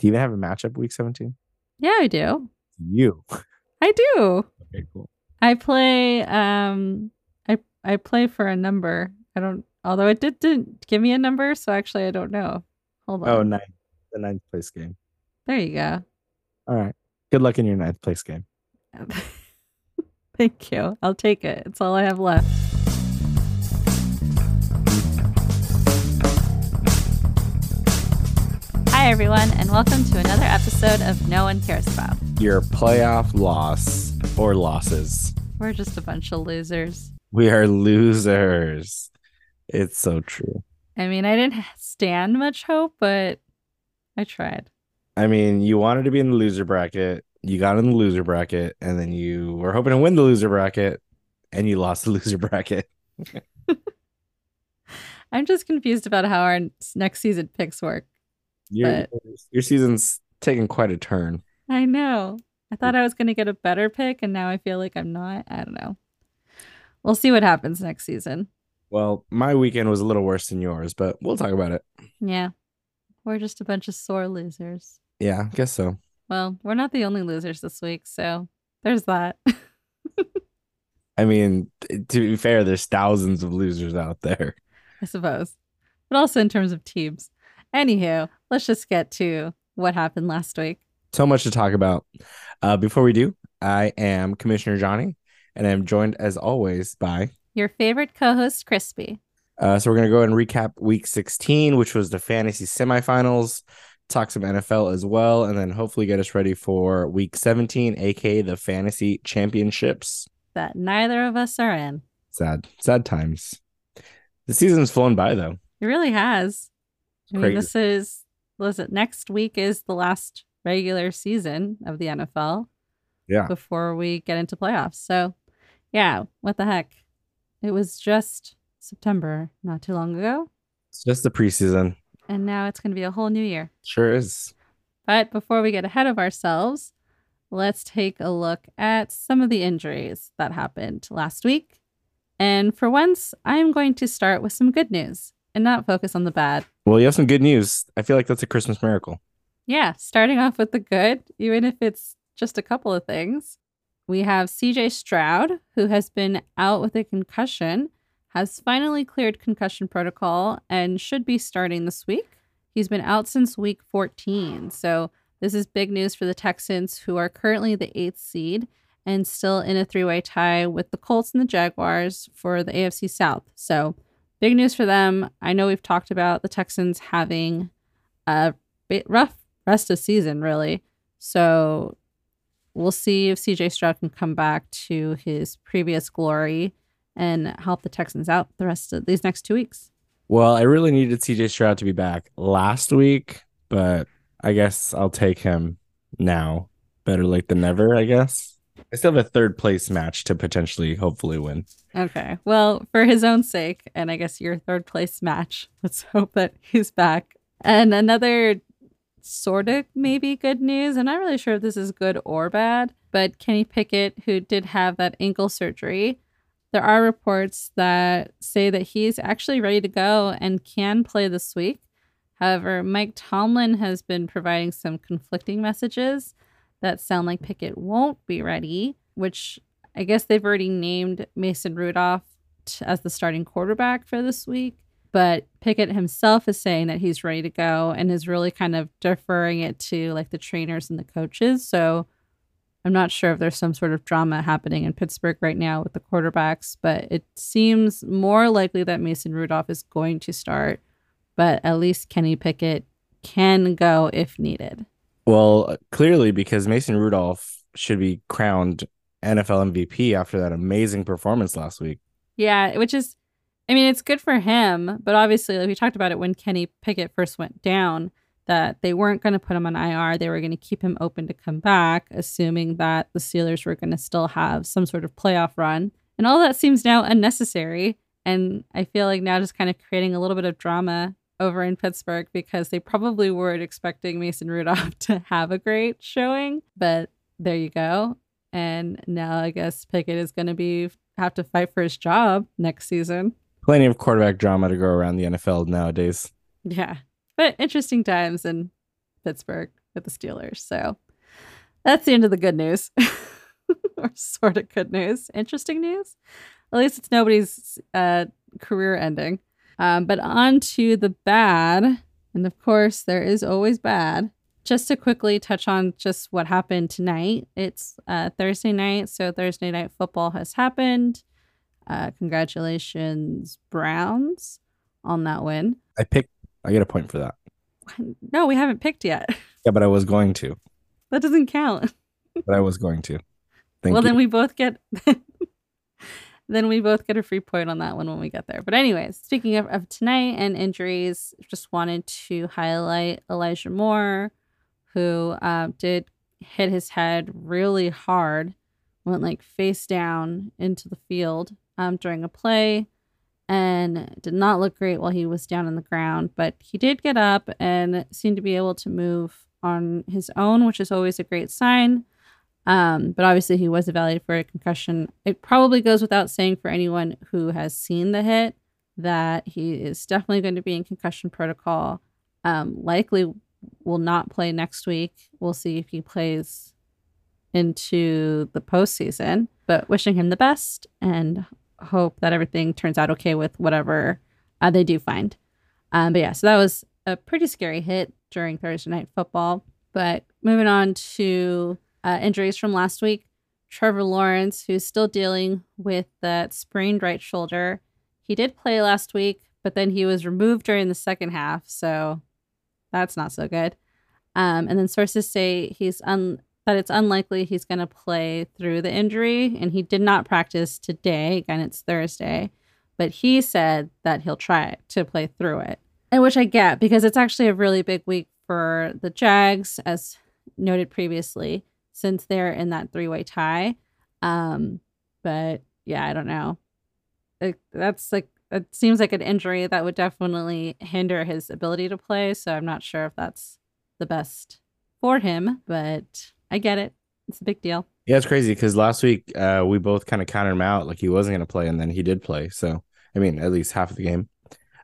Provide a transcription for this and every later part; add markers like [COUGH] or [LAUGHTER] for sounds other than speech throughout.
Do you even have a matchup week 17? Yeah, I do. You. I do. Okay, cool. I play um I I play for a number. I don't although it did, didn't give me a number, so actually I don't know. Hold on. Oh, ninth, the ninth place game. There you go. All right. Good luck in your ninth place game. [LAUGHS] Thank you. I'll take it. It's all I have left. Hi, everyone, and welcome to another episode of No One Cares About. Your playoff loss or losses. We're just a bunch of losers. We are losers. It's so true. I mean, I didn't stand much hope, but I tried. I mean, you wanted to be in the loser bracket. You got in the loser bracket, and then you were hoping to win the loser bracket, and you lost the [LAUGHS] loser bracket. [LAUGHS] I'm just confused about how our next season picks work. Your, your season's taking quite a turn. I know. I thought I was going to get a better pick, and now I feel like I'm not. I don't know. We'll see what happens next season. Well, my weekend was a little worse than yours, but we'll talk about it. Yeah. We're just a bunch of sore losers. Yeah, I guess so. Well, we're not the only losers this week, so there's that. [LAUGHS] I mean, to be fair, there's thousands of losers out there. I suppose. But also in terms of teams. Anywho, let's just get to what happened last week. So much to talk about. Uh, before we do, I am Commissioner Jhonny, and I'm joined as always by your favorite co-host, Crispy. Uh, so we're gonna go ahead and recap Week 16, which was the fantasy semifinals. Talk some NFL as well, and then hopefully get us ready for Week 17, aka the fantasy championships. That neither of us are in. Sad, sad times. The season's flown by though. It really has. I mean, this is was it next week is the last regular season of the NFL. Yeah. Before we get into playoffs. So, yeah, what the heck? It was just September not too long ago. It's just the preseason. And now it's going to be a whole new year. Sure is. But before we get ahead of ourselves, let's take a look at some of the injuries that happened last week. And for once, I'm going to start with some good news and not focus on the bad. Well, you have some good news. I feel like that's a Christmas miracle. Yeah, starting off with the good, even if it's just a couple of things. We have CJ Stroud, who has been out with a concussion, has finally cleared concussion protocol and should be starting this week. He's been out since week 14. So, this is big news for the Texans, who are currently the eighth seed and still in a three way tie with the Colts and the Jaguars for the AFC South. So, big news for them. I know we've talked about the Texans having a rough rest of season, really. So, we'll see if CJ Stroud can come back to his previous glory and help the Texans out the rest of these next two weeks. Well, I really needed CJ Stroud to be back last week, but I guess I'll take him now. Better late than never, I guess. I still have a third place match to potentially, hopefully, win. Okay. Well, for his own sake, and I guess your third place match, [LAUGHS] let's hope that he's back. And another sort of maybe good news. I'm not really sure if this is good or bad, but Kenny Pickett, who did have that ankle surgery, there are reports that say that he's actually ready to go and can play this week. However, Mike Tomlin has been providing some conflicting messages that sound like Pickett won't be ready, which I guess they've already named Mason Rudolph as the starting quarterback for this week. But Pickett himself is saying that he's ready to go and is really kind of deferring it to like the trainers and the coaches. So I'm not sure if there's some sort of drama happening in Pittsburgh right now with the quarterbacks, but it seems more likely that Mason Rudolph is going to start. But at least Kenny Pickett can go if needed. Well, clearly, because Mason Rudolph should be crowned NFL MVP after that amazing performance last week. Yeah, which is I mean, it's good for him, but obviously, like we talked about it when Kenny Pickett first went down, that they weren't going to put him on IR. They were going to keep him open to come back, assuming that the Steelers were going to still have some sort of playoff run. And all that seems now unnecessary. And I feel like now just kind of creating a little bit of drama over in Pittsburgh because they probably weren't expecting Mason Rudolph [LAUGHS] to have a great showing. But there you go. And now I guess Pickett is going to be have to fight for his job next season plenty of quarterback drama to go around the NFL nowadays. Yeah. But interesting times in Pittsburgh. with the Steelers. So that's the end of the good news, [LAUGHS] or sort of good news. Interesting news. At least it's nobody's uh, career ending. Um, but on to the bad. And of course, there is always bad. Just to quickly touch on just what happened tonight. It's uh, Thursday night, so Thursday night football has happened. Uh, congratulations, Browns, on that win. I picked. I get a point for that. No, we haven't picked yet. [LAUGHS] Yeah, but I was going to. That doesn't count. But I was going to. Thank well, you. then we both get [LAUGHS] then we both get a free point on that one when we get there. But anyways, speaking of, of tonight and injuries, just wanted to highlight Elijah Moore, who uh, did hit his head really hard, went like face down into the field um, during a play, and did not look great while he was down on the ground. But he did get up and seemed to be able to move on his own, which is always a great sign. Um, but obviously, he was evaluated for a concussion. It probably goes without saying for anyone who has seen the hit that he is definitely going to be in concussion protocol. Um, likely will not play next week. We'll see if he plays into the postseason. But wishing him the best and hope that everything turns out okay with whatever uh, they do find. Um, but yeah, so that was a pretty scary hit during Thursday night football. But moving on to uh, injuries from last week, Trevor Lawrence, who's still dealing with that sprained right shoulder, he did play last week, but then he was removed during the second half, so that's not so good. Um, and then sources say he's un- that it's unlikely he's going to play through the injury, and he did not practice today. Again, it's Thursday, but he said that he'll try to play through it and which I get because it's actually a really big week for the Jags, as noted previously, since they're in that three way tie. Um, but yeah, I don't know. It, that's like it seems like an injury that would definitely hinder his ability to play. So I'm not sure if that's the best for him, but I get it. It's a big deal. Yeah, it's crazy because last week uh, we both kind of counted him out like he wasn't going to play, and then he did play. So I mean, at least half of the game.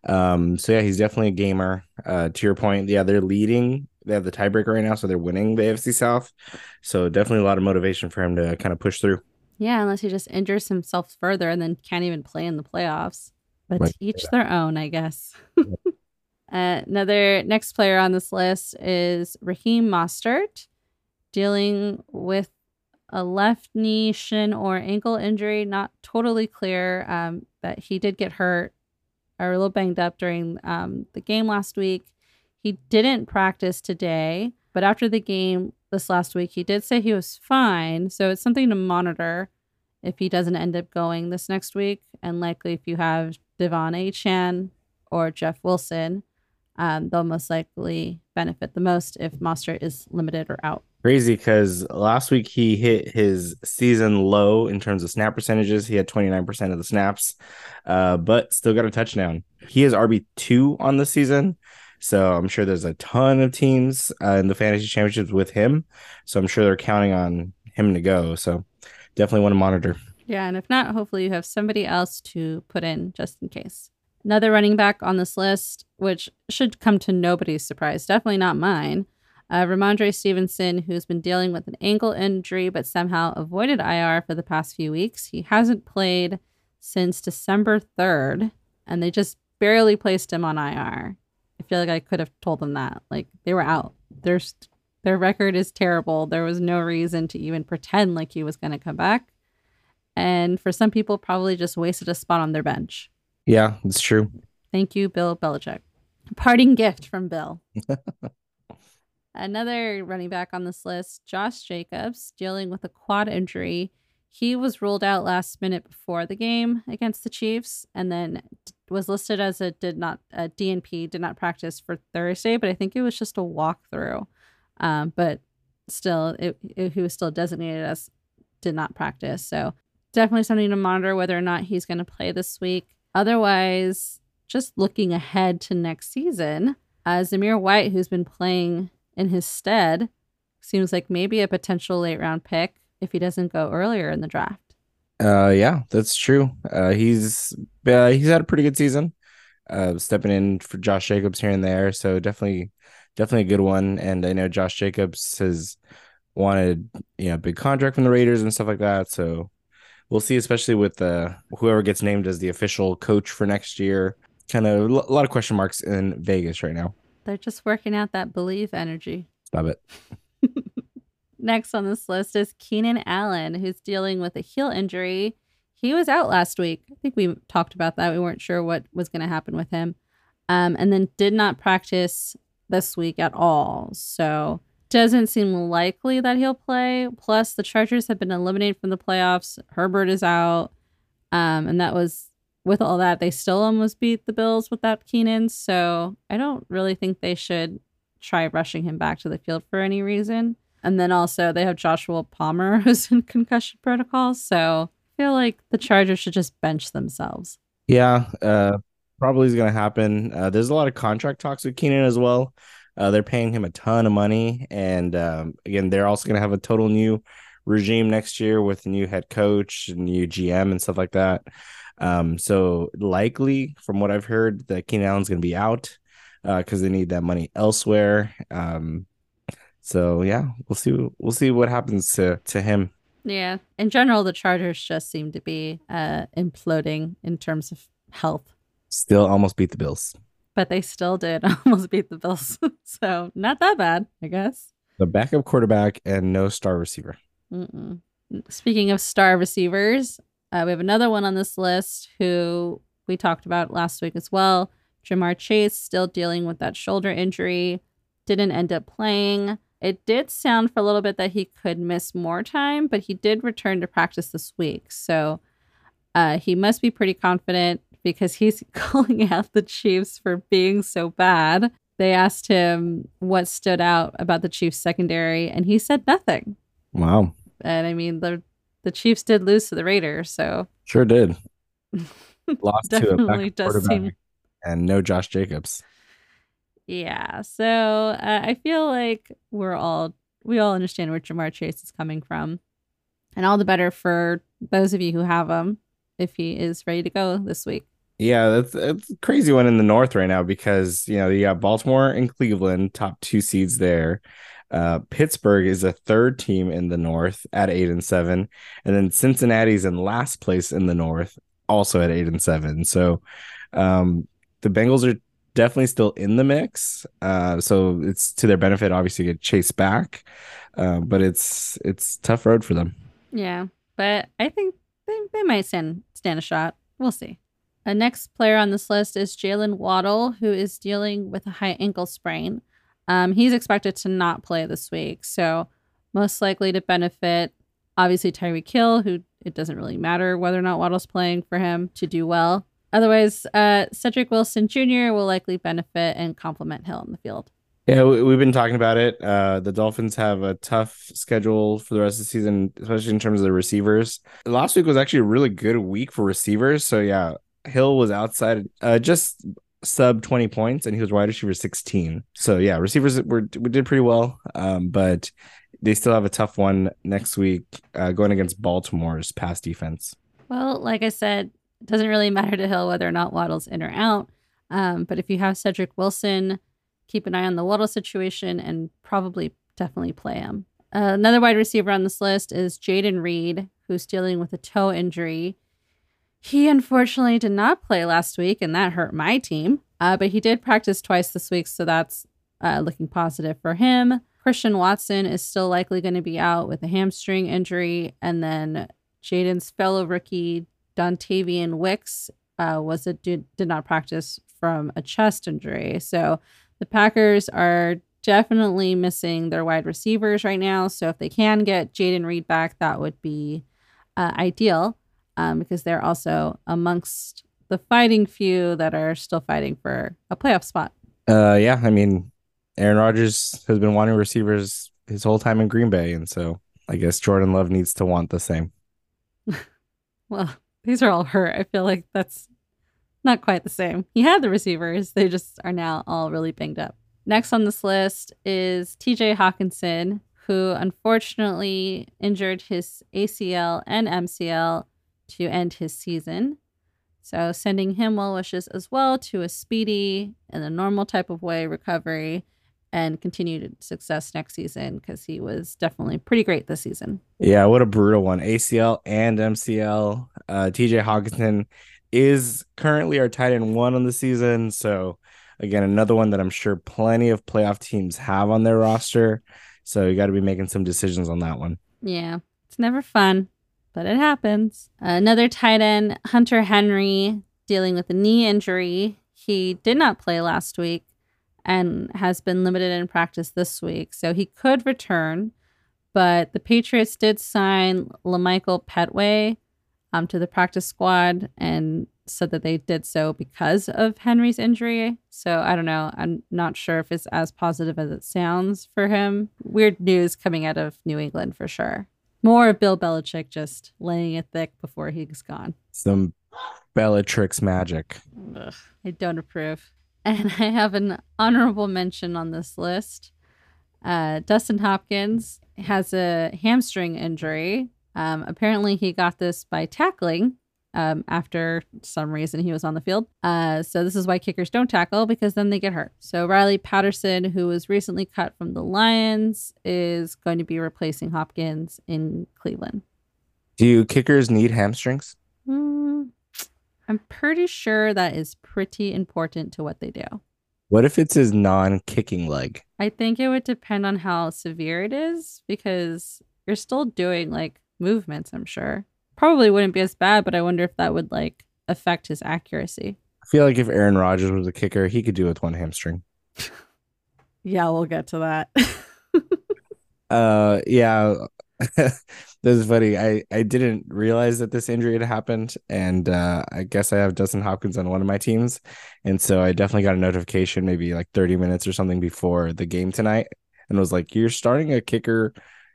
Um, so yeah, he's definitely a gamer. Uh, to your point, yeah, they're leading. They have the tiebreaker right now, so they're winning the AFC South. So definitely a lot of motivation for him to kind of push through. Yeah, unless he just injures himself further and then can't even play in the playoffs. But each their own, I guess. uh, [LAUGHS] another next player on this list is Raheem Mostert, dealing with a left knee, shin, or ankle injury. Not totally clear um, that he did get hurt or a little banged up during um, the game last week. He didn't practice today, but after the game this last week, he did say he was fine. So it's something to monitor if he doesn't end up going this next week. And likely, if you have De'Von Achane or Jeff Wilson, um, they'll most likely benefit the most if Mostert is limited or out. Crazy because last week he hit his season low in terms of snap percentages. He had 29% of the snaps, uh, but still got a touchdown. He is RB2 on the season. So I'm sure there's a ton of teams uh, in the fantasy championships with him. So I'm sure they're counting on him to go. So definitely want to monitor. Yeah, and if not, hopefully you have somebody else to put in just in case. Another running back on this list, which should come to nobody's surprise, definitely not mine. Uh, Rhamondre Stevenson, who's been dealing with an ankle injury but somehow avoided IR for the past few weeks. He hasn't played since December 3rd, and they just barely placed him on IR. I feel like I could have told them that. Like, they were out. Their, their record is terrible. There was no reason to even pretend like he was going to come back and for some people probably just wasted a spot on their bench. Yeah, it's true. Thank you, Bill Belichick. Parting gift from Bill. [LAUGHS] Another running back on this list, Josh Jacobs, dealing with a quad injury. He was ruled out last minute before the game against the Chiefs, and then was listed as a did not a DNP did not practice for Thursday, but I think it was just a walkthrough. Um, but still, it, it, he was still designated as did not practice. So definitely something to monitor whether or not he's going to play this week. Otherwise, just looking ahead to next season, uh, Zamir White, who's been playing in his stead, seems like maybe a potential late round pick if he doesn't go earlier in the draft. Uh, yeah, that's true. Uh, he's uh, he's had a pretty good season. Uh, stepping in for Josh Jacobs here and there, so definitely definitely a good one. And I know Josh Jacobs has wanted you know big contract from the Raiders and stuff like that. So we'll see, especially with uh, whoever gets named as the official coach for next year. Kind of a lot of question marks in Vegas right now. They're just working out that believe energy. Stop it. [LAUGHS] Next on this list is Keenan Allen, who's dealing with a heel injury. He was out last week. I think we talked about that. We weren't sure what was going to happen with him. Um, and then did not practice this week at all. So doesn't seem likely that he'll play. Plus, the Chargers have been eliminated from the playoffs. Herbert is out. Um, and that was with all that, they still almost beat the Bills without Keenan. So I don't really think they should try rushing him back to the field for any reason. And then also they have Joshua Palmer [LAUGHS] who's in concussion protocol. So I feel like the Chargers should just bench themselves. Yeah, uh, probably is going to happen. Uh, there's a lot of contract talks with Keenan as well. Uh, they're paying him a ton of money, and um, again, they're also going to have a total new regime next year with a new head coach, and new GM, and stuff like that. Um, so likely, from what I've heard, that Keenan Allen's going to be out because uh, they need that money elsewhere. Um, so yeah, we'll see. We'll see what happens to to him. Yeah, in general, the Chargers just seem to be uh, imploding in terms of health. Still almost beat the Bills, but they still did [LAUGHS] almost beat the Bills. [LAUGHS] so not that bad, I guess. The backup quarterback and no star receiver. Mm-mm. Speaking of star receivers, uh, we have another one on this list who we talked about last week as well. Ja'Marr Chase still dealing with that shoulder injury, didn't end up playing. It did sound for a little bit that he could miss more time, but he did return to practice this week. So uh, he must be pretty confident because he's [LAUGHS] calling out the Chiefs for being so bad. They asked him what stood out about the Chiefs secondary, and he said nothing. Wow. And I mean, the the Chiefs did lose to the Raiders, so sure did. [LAUGHS] Lost to a does seem... and no Josh Jacobs. Yeah. So uh, I feel like we're all we all understand where Ja'Marr Chase is coming from, and all the better for those of you who have him if he is ready to go this week. Yeah, that's it's a crazy one in the North right now because you know you got Baltimore and Cleveland, top two seeds there. Uh, Pittsburgh is a third team in the North at eight and seven, and then Cincinnati's in last place in the North, also at eight and seven. So, um, the Bengals are definitely still in the mix. Uh, so it's to their benefit, obviously, to get chased back. Uh, but it's it's tough road for them. Yeah, but I think they, they might stand stand a shot. We'll see. A next player on this list is Jaylen Waddle, who is dealing with a high ankle sprain. Um, he's expected to not play this week, so most likely to benefit, obviously Tyreek Hill, who it doesn't really matter whether or not Waddle's playing for him to do well. Otherwise, uh, Cedric Wilson Jr. will likely benefit and complement Hill in the field. Yeah, we've been talking about it. Uh, the Dolphins have a tough schedule for the rest of the season, especially in terms of the receivers. Last week was actually a really good week for receivers. So yeah, Hill was outside uh, just sub 20 points and he was wide receiver 16. So yeah, receivers were we did pretty well. Um, but they still have a tough one next week uh, going against Baltimore's pass defense. Well, like I said, it doesn't really matter to Hill whether or not Waddle's in or out. Um, but if you have Cedric Wilson, keep an eye on the Waddle situation and probably definitely play him. Uh, another wide receiver on this list is Jayden Reed, who's dealing with a toe injury. He unfortunately did not play last week, and that hurt my team. Uh, but he did practice twice this week, so that's uh, looking positive for him. Christian Watson is still likely going to be out with a hamstring injury, and then Jayden's fellow rookie Dontayvion Wicks uh, was a did, did not practice from a chest injury. So the Packers are definitely missing their wide receivers right now. So if they can get Jayden Reed back, that would be uh, ideal um, because they're also amongst the fighting few that are still fighting for a playoff spot. Uh, yeah, I mean, Aaron Rodgers has been wanting receivers his whole time in Green Bay, and so I guess Jordan Love needs to want the same. [LAUGHS] well, these are all hurt. I feel like that's not quite the same. He had the receivers, they just are now all really banged up. Next on this list is TJ Hockenson, who unfortunately injured his ACL and MCL to end his season. So, sending him well wishes as well to a speedy and a normal type of way recovery. And continued success next season because he was definitely pretty great this season. Yeah, what a brutal one. ACL and MCL. Uh, TJ Hockenson is currently our tight end one on the season. So, again, another one that I'm sure plenty of playoff teams have on their roster. So, you got to be making some decisions on that one. Yeah, it's never fun, but it happens. Another tight end, Hunter Henry, dealing with a knee injury. He did not play last week and has been limited in practice this week. So he could return, but the Patriots did sign La'Michael Pettway um, to the practice squad and said that they did so because of Henry's injury. So I don't know. I'm not sure if it's as positive as it sounds for him. Weird news coming out of New England for sure. More of Bill Belichick just laying it thick before he's gone. Some Bellatrix magic. Ugh, I don't approve. And I have an honorable mention on this list. Uh, Dustin Hopkins has a hamstring injury. Um, apparently, he got this by tackling um, after some reason he was on the field. Uh, so, this is why kickers don't tackle because then they get hurt. So, Riley Patterson, who was recently cut from the Lions, is going to be replacing Hopkins in Cleveland. Do kickers need hamstrings? Mm, I'm pretty sure that is pretty important to what they do. What if it's his non kicking leg? I think it would depend on how severe it is because you're still doing like movements, I'm sure. Probably wouldn't be as bad, but I wonder if that would like affect his accuracy. I feel like if Aaron Rodgers was a kicker, he could do it with one hamstring. [LAUGHS] yeah, we'll get to that. [LAUGHS] uh yeah. [LAUGHS] this is funny. I, I didn't realize that this injury had happened. And uh, I guess I have Dustin Hopkins on one of my teams. And so I definitely got a notification maybe like 30 minutes or something before the game tonight and was like, You're starting a kicker,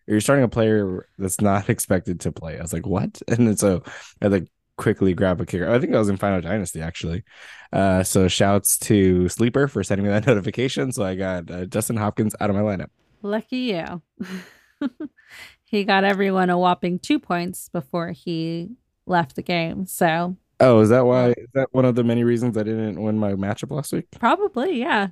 you're starting a player that's not [LAUGHS] expected to play. I was like, What? [LAUGHS] And so I like quickly grab a kicker. I think I was in Final Dynasty actually. Uh, so shouts to Sleeper for sending me that notification. So I got uh, Dustin Hopkins out of my lineup. Lucky you. He got everyone a whopping two points before he left the game. So, oh, is that why? Is that one of the many reasons I didn't win my matchup last week? Probably, yeah.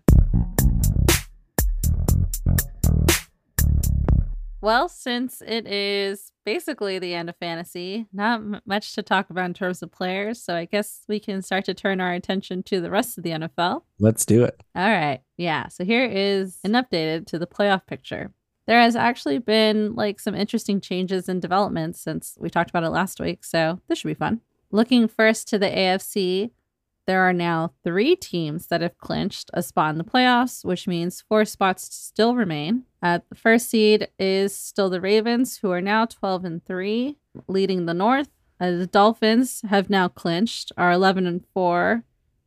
Well, since it is basically the end of fantasy, not m- much to talk about in terms of players. So I guess we can start to turn our attention to the rest of the NFL. Let's do it. All right. Yeah. So here is an updated to the playoff picture there has actually been like some interesting changes and developments since we talked about it last week. So this should be fun. Looking first to the AFC, there are now three teams that have clinched a spot in the playoffs, which means four spots still remain. Uh, the first seed is still the Ravens, who are now 12 and 3, leading the North. Uh, the Dolphins have now clinched, are 11 and 4,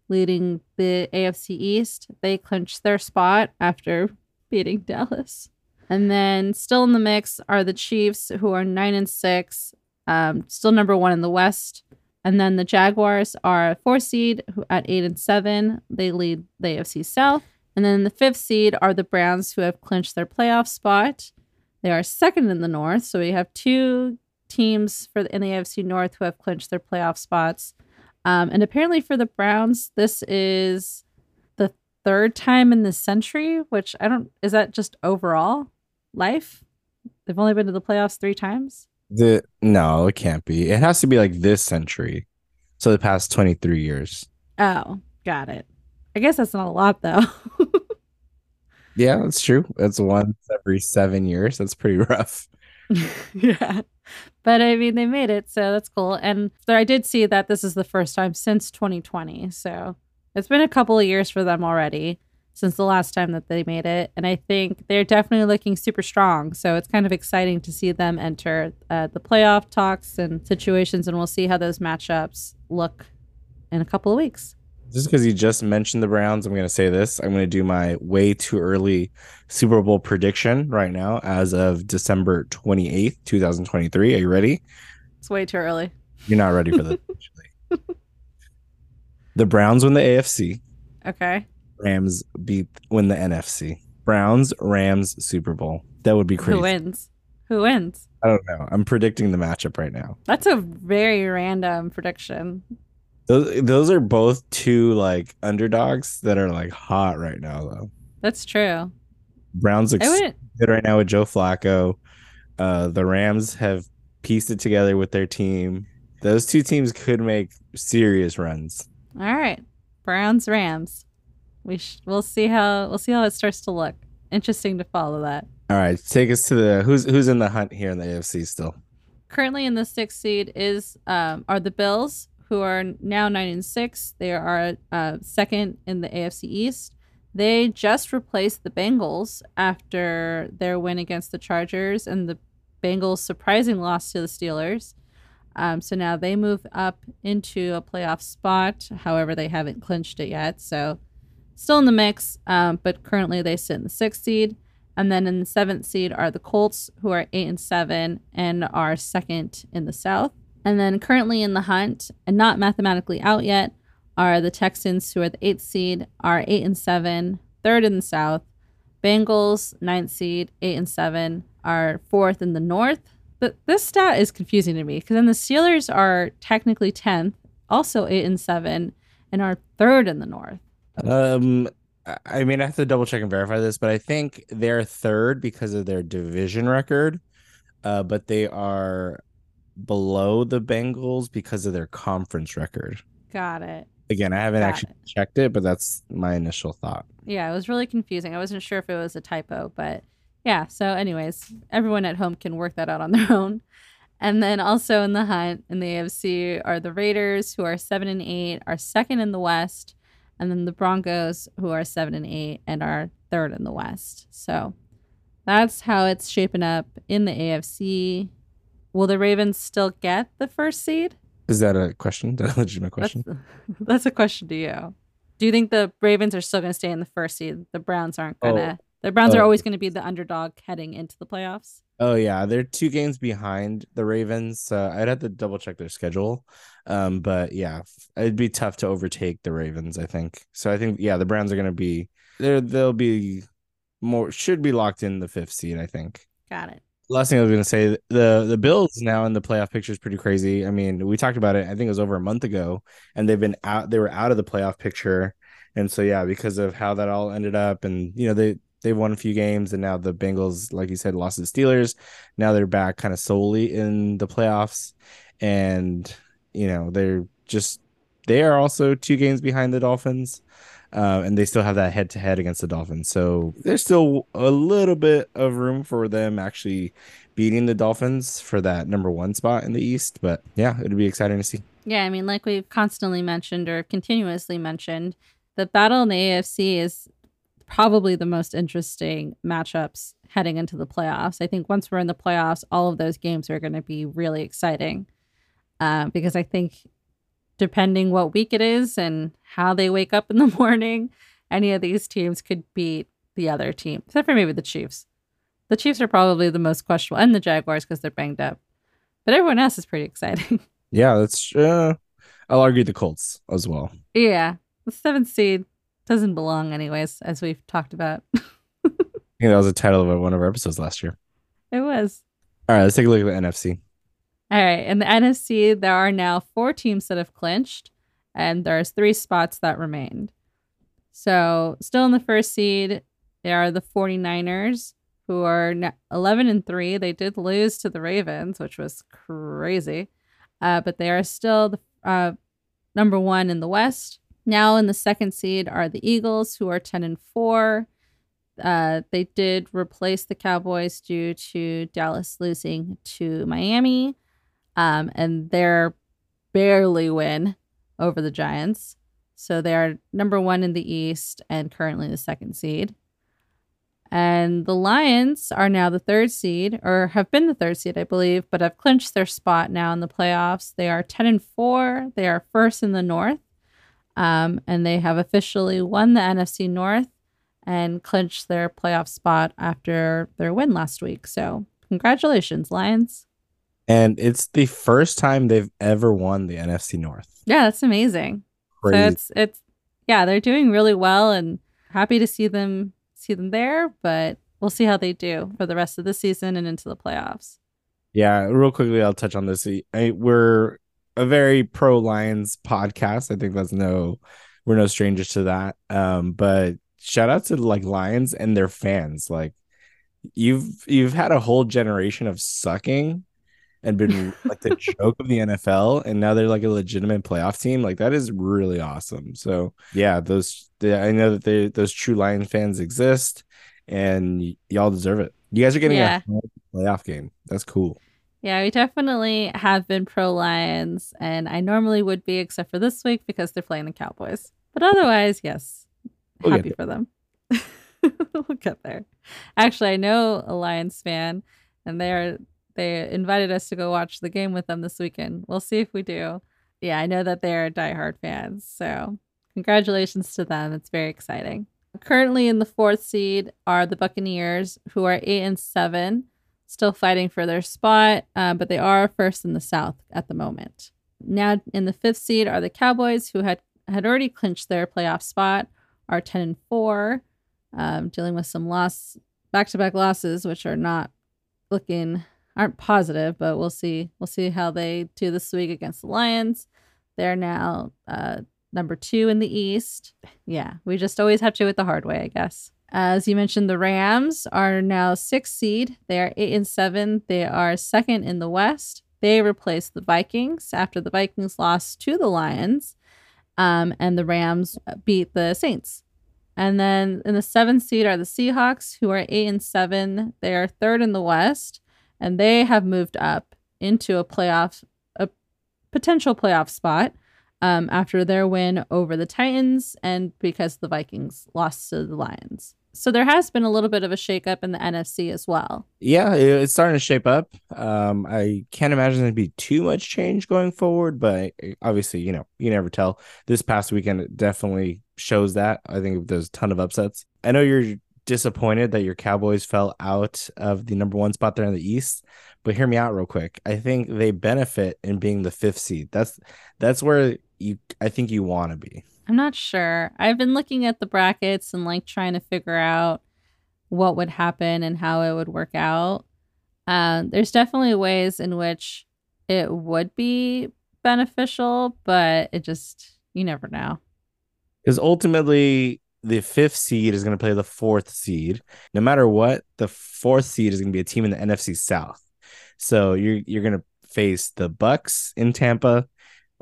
leading the AFC East. They clinched their spot after [LAUGHS] beating Dallas. And then still in the mix are the Chiefs, who are nine and six, um, still number one in the West. And then the Jaguars are four seed who at eight and seven. They lead the AFC South. And then the fifth seed are the Browns, who have clinched their playoff spot. They are second in the North. So we have two teams for the, in the AFC North who have clinched their playoff spots. Um, and apparently for the Browns, this is third time in the century, which I don't, is that just overall? life? They've only been to the playoffs three times. The no, it can't be. It has to be like this century. So the past 23 years. Oh, got it. I guess that's not a lot though. [LAUGHS] yeah, that's true. That's once every seven years. That's pretty rough. [LAUGHS] yeah. But I mean, they made it, so that's cool. And there, I did see that this is the first time since 2020. So it's been a couple of years for them already since the last time that they made it. And I think they're definitely looking super strong. So it's kind of exciting to see them enter uh, the playoff talks and situations. And we'll see how those matchups look in a couple of weeks. Just because you just mentioned the Browns, I'm going to say this. I'm going to do my way too early Super Bowl prediction right now as of December 28th, 2023. Are you ready? It's way too early. You're not ready for this. [LAUGHS] the Browns win the AFC. Okay. Rams beat win the NFC. Browns Rams Super Bowl. That would be crazy. Who wins? Who wins? I don't know. I'm predicting the matchup right now. That's a very random prediction. Those those are both two like underdogs that are like hot right now though. That's true. Browns look good right now with Joe Flacco. Uh, the Rams have pieced it together with their team. Those two teams could make serious runs. All right, Browns Rams. We sh- we'll see how we'll see how it starts to look. Interesting to follow that. All right, take us to the who's who's in the hunt here in the AFC still. Currently in the sixth seed is um, are the Bills, who are now nine and six. They are uh, second in the AFC East. They just replaced the Bengals after their win against the Chargers and the Bengals' surprising loss to the Steelers. Um, so now they move up into a playoff spot. However, they haven't clinched it yet. So still in the mix, um, but currently they sit in the sixth seed. And then in the seventh seed are the Colts, who are eight and seven and are second in the South. And then currently in the hunt, and not mathematically out yet, are the Texans, who are the eighth seed, are eight and seven, third in the South. Bengals, ninth seed, eight and seven, are fourth in the North. But this stat is confusing to me because then the Steelers are technically tenth, also eight and seven, and are third in the North. Um, I mean, I have to double check and verify this, but I think they're third because of their division record. Uh, but they are below the Bengals because of their conference record. Got it. Again, I haven't Got actually checked it, but that's my initial thought. Yeah, it was really confusing. I wasn't sure if it was a typo, but yeah. So, anyways, everyone at home can work that out on their [LAUGHS] own. And then also in the hunt in the AFC are the Raiders, who are seven and eight, are second in the West, and then the Broncos, who are seven and eight and are third in the West. So that's how it's shaping up in the AFC. Will the Ravens still get the first seed? Is that a question? That [LAUGHS] a legitimate question? That's, [LAUGHS] that's a question to you. Do you think the Ravens are still going to stay in the first seed? The Browns aren't going to. Oh, The Browns are Oh. always going to be the underdog heading into the playoffs. Oh yeah, they're two games behind the Ravens. So I'd have to double check their schedule. Um, but yeah, it'd be tough to overtake the Ravens. I think. So I think yeah, the Browns are gonna be they're they'll be more should be locked in the fifth seed. I think. Got it. Last thing I was gonna say, the the Bills now in the playoff picture is pretty crazy. I mean, we talked about it. I think it was over a month ago, and they've been out. They were out of the playoff picture, and so yeah, because of how that all ended up, and you know they they've won a few games, and now the Bengals, like you said, lost to the Steelers. Now they're back kind of solely in the playoffs, and you know they're just they are also two games behind the Dolphins. Uh, and they still have that head to head against the Dolphins. So there's still a little bit of room for them actually beating the Dolphins for that number one spot in the East. But yeah, it'll be exciting to see. Yeah, I mean, like we've constantly mentioned or continuously mentioned, the battle in the AFC is probably the most interesting matchups heading into the playoffs. I think once we're in the playoffs, all of those games are going to be really exciting uh, because I think depending what week it is and how they wake up in the [LAUGHS] morning, any of these teams could beat the other team, except for maybe the Chiefs. The Chiefs are probably the most questionable, and the Jaguars because they're banged up. But everyone else is pretty exciting. [LAUGHS] Yeah, that's. Uh, I'll argue the Colts as well. Yeah, the seventh seed doesn't belong, anyways, as we've talked about. [LAUGHS] I think that was the title of one of our episodes last year. it was. All right, let's take a look at the NFC. All right. In the NFC, there are now four teams that have clinched, and there's three spots that remained. So, still in the first seed, there are the 49ers, who are 11 and 3. They did lose to the Ravens, which was crazy. Uh, but they are still the uh, number one in the West. Now in the second seed are the Eagles, who are 10 and 4. Uh, they did replace the Cowboys due to Dallas losing to Miami um, and they're barely win over the Giants. So they are number one in the East and currently the second seed. And the Lions are now the third seed, or have been the third seed, I believe, but have clinched their spot now in the playoffs. They are 10 and 4. They are first in the North. Um, and they have officially won the NFC North and clinched their playoff spot after their win last week. So, congratulations, Lions. And it's the first time they've ever won the NFC North. Yeah, that's amazing. Crazy. So it's it's yeah, they're doing really well and happy to see them see them there, but we'll see how they do for the rest of the season and into the playoffs. Yeah, real quickly, I'll touch on this. I, we're a very pro Lions podcast. I think that's no, we're no strangers to that. Um, but shout out to like Lions and their fans. Like you've you've had a whole generation of sucking and been [LAUGHS] like the joke of the NFL, and now they're like a legitimate playoff team. Like that is really awesome. So yeah, those I know that they, those true Lions fans exist, and y- y'all deserve it. You guys are getting Yeah. a playoff game. That's cool. Yeah, we definitely have been pro Lions, and I normally would be, except for this week because they're playing the Cowboys. But otherwise, yes, We'll happy for them. [LAUGHS] we'll get there. Actually, I know a Lions fan, and they are they invited us to go watch the game with them this weekend. We'll see if we do. Yeah, I know that they are diehard fans, so congratulations to them. It's very exciting. Currently in the fourth seed are the Buccaneers, who are eight and seven still fighting for their spot, uh, but they are first in the South at the moment. Now in the fifth seed are the Cowboys, who had had already clinched their playoff spot, are ten and four, um, dealing with some loss, back to back losses, which are not looking aren't positive, but we'll see. We'll see how they do this week against the Lions. They're now uh, number two in the East. Yeah, we just always have to do it the hard way, I guess. As you mentioned, the Rams are now sixth seed. They are eight and seven. They are second in the West. They replaced the Vikings after the Vikings lost to the Lions, um, and the Rams beat the Saints. And then in the seventh seed are the Seahawks, who are eight and seven. They are third in the West, and they have moved up into a playoff, a potential playoff spot um, after their win over the Titans and because the Vikings lost to the Lions. So there has been a little bit of a shakeup in the NFC as well. Yeah, it's starting to shape up. Um, I can't imagine there'd be too much change going forward, but obviously, you know, you never tell. This past weekend it definitely shows that. I think there's a ton of upsets. I know you're disappointed that your Cowboys fell out of the number one spot there in the East, but hear me out real quick. I think they benefit in being the fifth seed. That's that's where you I think you want to be. I'm not sure. I've been looking at the brackets and like trying to figure out what would happen and how it would work out. Um, there's definitely ways in which it would be beneficial, but it just, you never know. Because ultimately, the fifth seed is going to play the fourth seed. No matter what, the fourth seed is going to be a team in the NFC South. So you're you're going to face the Bucs in Tampa,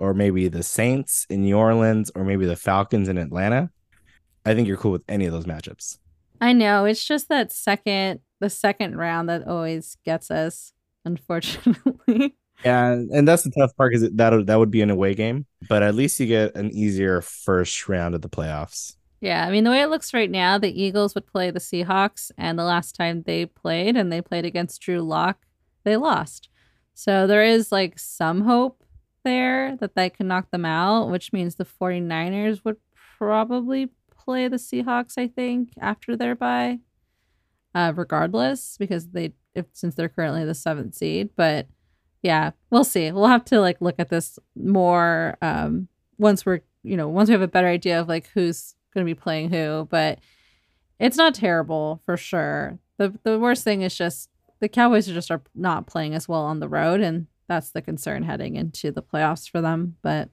or maybe the Saints in New Orleans, or maybe the Falcons in Atlanta. I think you're cool with any of those matchups. I know. It's just that second, the second round that always gets us, unfortunately. Yeah, and that's the tough part because that that would be an away game, but at least you get an easier first round of the playoffs. Yeah, I mean, the way it looks right now, the Eagles would play the Seahawks, and the last time they played and they played against Drew Lock, they lost. So there is like some hope there that they can knock them out, which means the 49ers would probably play the Seahawks, I think, after their bye, uh, regardless, because they, if since they're currently the seventh seed. But yeah, we'll see. We'll have to like look at this more um, once we're, you know, once we have a better idea of like who's going to be playing who, but it's not terrible for sure. The the worst thing is just the Cowboys are just are not playing as well on the road and that's the concern heading into the playoffs for them, but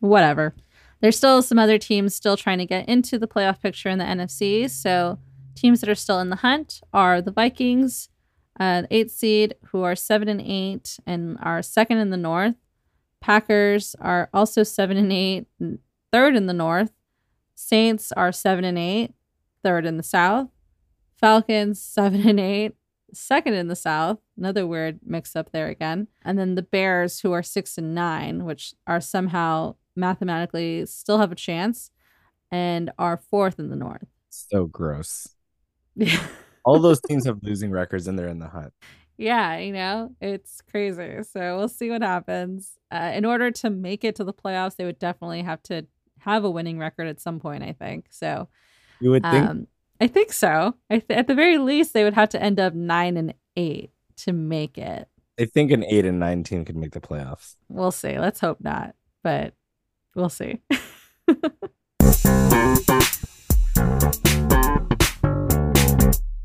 whatever. There's still some other teams still trying to get into the playoff picture in the NFC, so teams that are still in the hunt are the Vikings, uh, the eighth seed, who are seven and eight and are second in the North. Packers are also seven and eight, third in the North. Saints are seven and eight, third in the South. Falcons seven and eight, second in the South. Another weird mix up there again. And then the Bears, who are six and nine, which are somehow mathematically still have a chance, and are fourth in the North. So gross. Yeah. [LAUGHS] All those teams have losing records and they're in the hunt. yeah, you know, it's crazy. So we'll see what happens. Uh, in order to make it to the playoffs, they would definitely have to have a winning record at some point, I think. So You would think um, I think so. I th- at the very least, they would have to end up nine and eight to make it. I think an eight and nine team could make the playoffs. We'll see. Let's hope not, but we'll see. [LAUGHS]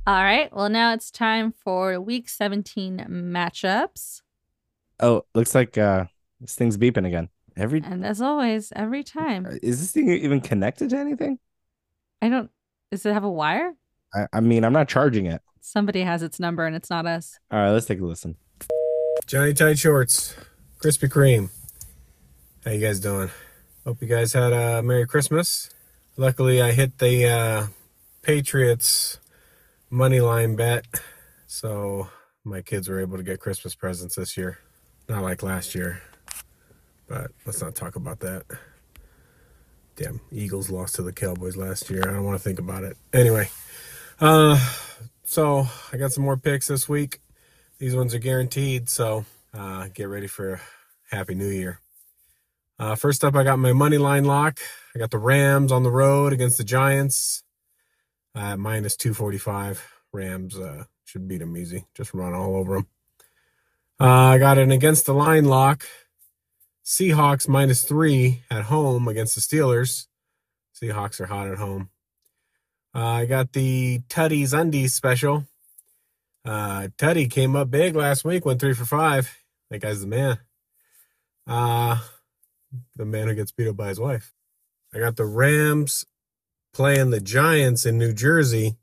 All right. Well, now it's time for week 17 matchups. Oh, looks like uh this thing's beeping again. Every And as always, every time, is this thing even connected to anything? I don't, Does it have a wire? I, I mean, I'm not charging it. Somebody has its number and it's not us. All right, let's take a listen. Jhonny Tight Shorts, Krispy Kreme. How you guys doing? Hope you guys had a Merry Christmas. Luckily, I hit the uh, Patriots money line bet, so my kids were able to get Christmas presents this year. Not like last year, but let's not talk about that. Damn, Eagles lost to the Cowboys last year. I don't want to think about it. Anyway, uh, so I got some more picks this week. These ones are guaranteed, so uh, get ready for a happy new year. Uh, first up, I got my money line lock. I got the Rams on the road against the Giants at minus 245. Rams uh, should beat them easy. Just run all over them. Uh, I got an against the line lock. Seahawks minus three at home against the Steelers. Seahawks are hot at home. Uh, I got the Tutty's Undies special. Uh, Tutty came up big last week, went three for five. That guy's the man. Uh, the man who gets beat up by his wife. I got the Rams playing the Giants in New Jersey.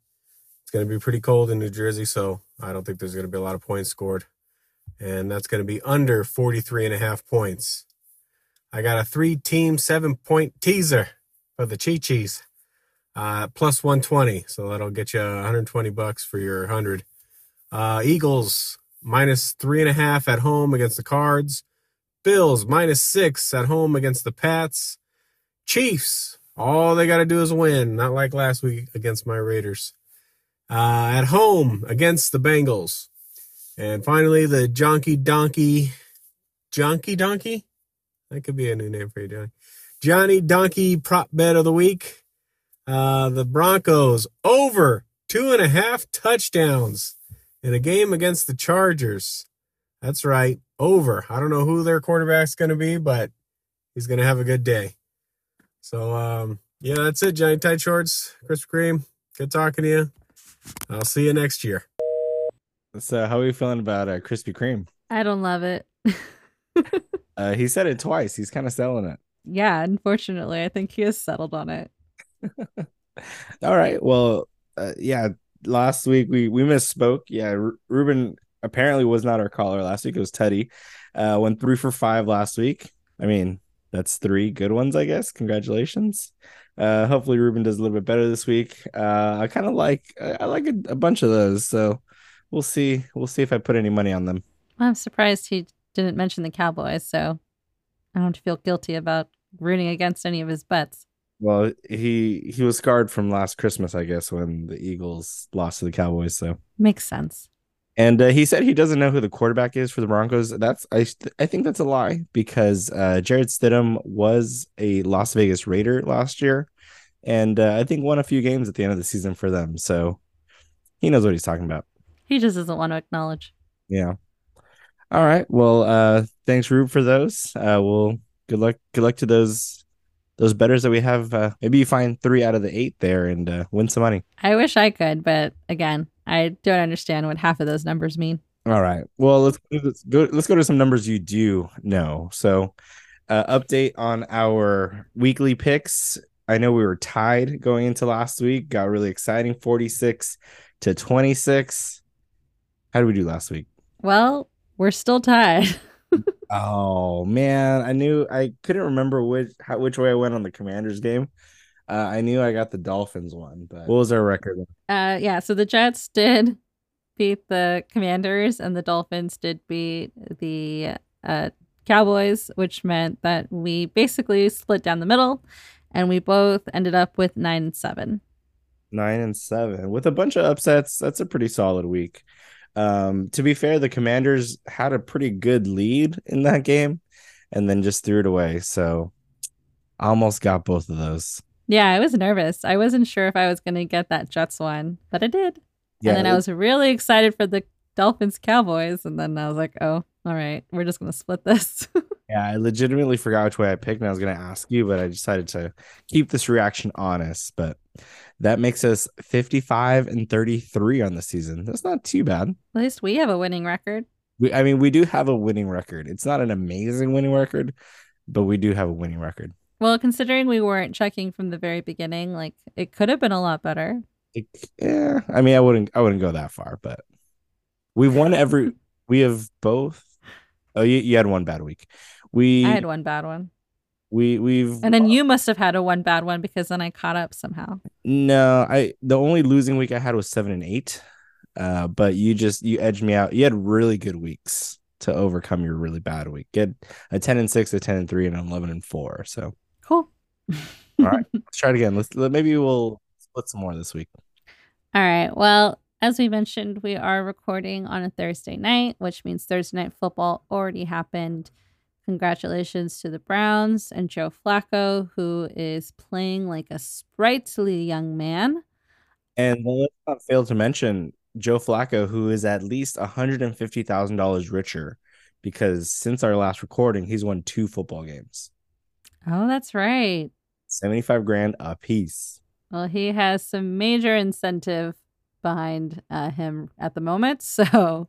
It's going to be pretty cold in New Jersey, so I don't think there's going to be a lot of points scored. And that's going to be under 43 and a half points. I got a three team, seven point teaser for the Chi Cheese, uh, plus 120. So that'll get you 120 bucks for your 100. Uh, Eagles minus three and a half at home against the Cards. Bills minus six at home against the Pats. Chiefs, all they got to do is win, not like last week against my Raiders. Uh, at home against the Bengals. And finally, the Jonky Donkey. Jonky Donkey? That could be a new name for you, Jhonny. Jhonny Donkey prop bet of the week. Uh, the Broncos over two and a half touchdowns in a game against the Chargers. That's right, over. I don't know who their quarterback's going to be, but he's going to have a good day. So, um, yeah, that's it, Jhonny Tight Shorts, Krispy Kreme. Good talking to you. I'll see you next year. So, how are you feeling about uh, Krispy Kreme? I don't love it. [LAUGHS] Uh, he said it twice. He's kind of selling it. yeah, unfortunately, I think he has settled on it. [LAUGHS] All right. Well, uh, yeah. Last week we we misspoke. Yeah, Ru- Ruben apparently was not our caller last week. It was Teddy. Uh, went three for five last week. I mean, that's three good ones, I guess. Congratulations. Uh, hopefully Ruben does a little bit better this week. Uh, I kind of like I like a, a bunch of those, so we'll see. We'll see if I put any money on them. I'm surprised he didn't mention the Cowboys, so I don't feel guilty about rooting against any of his bets. Well, he he was scarred from last Christmas, I guess, when the Eagles lost to the Cowboys. So Makes sense. And uh, he said he doesn't know who the quarterback is for the Broncos. That's I I think that's a lie because uh, Jarrett Stidham was a Las Vegas Raider last year, and uh, I think won a few games at the end of the season for them. So he knows what he's talking about. He just doesn't want to acknowledge. Yeah. All right. Well, uh, thanks, Rube, for those. Uh, well, good luck. Good luck to those those betters that we have. Uh, maybe you find three out of the eight there and uh, win some money. I wish I could, but again, I don't understand what half of those numbers mean. All right. Well, let's let's go. Let's go to some numbers you do know. So, uh, update on our weekly picks. I know we were tied going into last week. Got really exciting, forty six to twenty six. How did we do last week? Well, we're still tied. [LAUGHS] Oh man, I knew I couldn't remember which how, which way I went on the Commanders game. Uh, I knew I got the Dolphins one, but what was our record? Uh, yeah, so the Jets did [LAUGHS] beat the Commanders, and the Dolphins did beat the uh, Cowboys, which meant that we basically split down the middle, and we both ended up with nine and seven. Nine and seven with a bunch of upsets. That's a pretty solid week. Um, to be fair, the Commanders had a pretty good lead in that game, and then just threw it away. So, I almost got both of those. Yeah, I was nervous. I wasn't sure if I was going to get that Jets one, but I did. Yeah, and then I was really excited for the Dolphins Cowboys, and then I was like, oh, all right, we're just going to split this. [LAUGHS] Yeah, I legitimately forgot which way I picked, and I was going to ask you, but I decided to keep this reaction honest. But that makes us 55 and 33 on the season. That's not too bad. At least we have a winning record. We, I mean, we do have a winning record. It's not an amazing winning record, but we do have a winning record. Well, considering we weren't checking from the very beginning, like it could have been a lot better. It, yeah, I mean, I wouldn't, I wouldn't go that far, but we've won every. we have both. Oh, you, you had one bad week. We I had one bad one. We we've And then you must have had a one bad one because then I caught up somehow. no, I the only losing week I had was seven and eight. Uh, but you just you edged me out. You had really good weeks to overcome your really bad week. Get a ten and six, a ten and three, and an eleven and four. So Cool. All right. [LAUGHS] let's try it again. Let's let, maybe we'll split some more this week. All right. Well, as we mentioned, we are recording on a Thursday night, which means Thursday night football already happened. Congratulations to the Browns and Joe Flacco, who is playing like a sprightly young man. And let's not fail to mention Joe Flacco, who is at least $150,000 richer because since our last recording, he's won two football games. Oh, that's right. 75 grand a piece. Well, he has some major incentive behind uh, him at the moment. [LAUGHS] So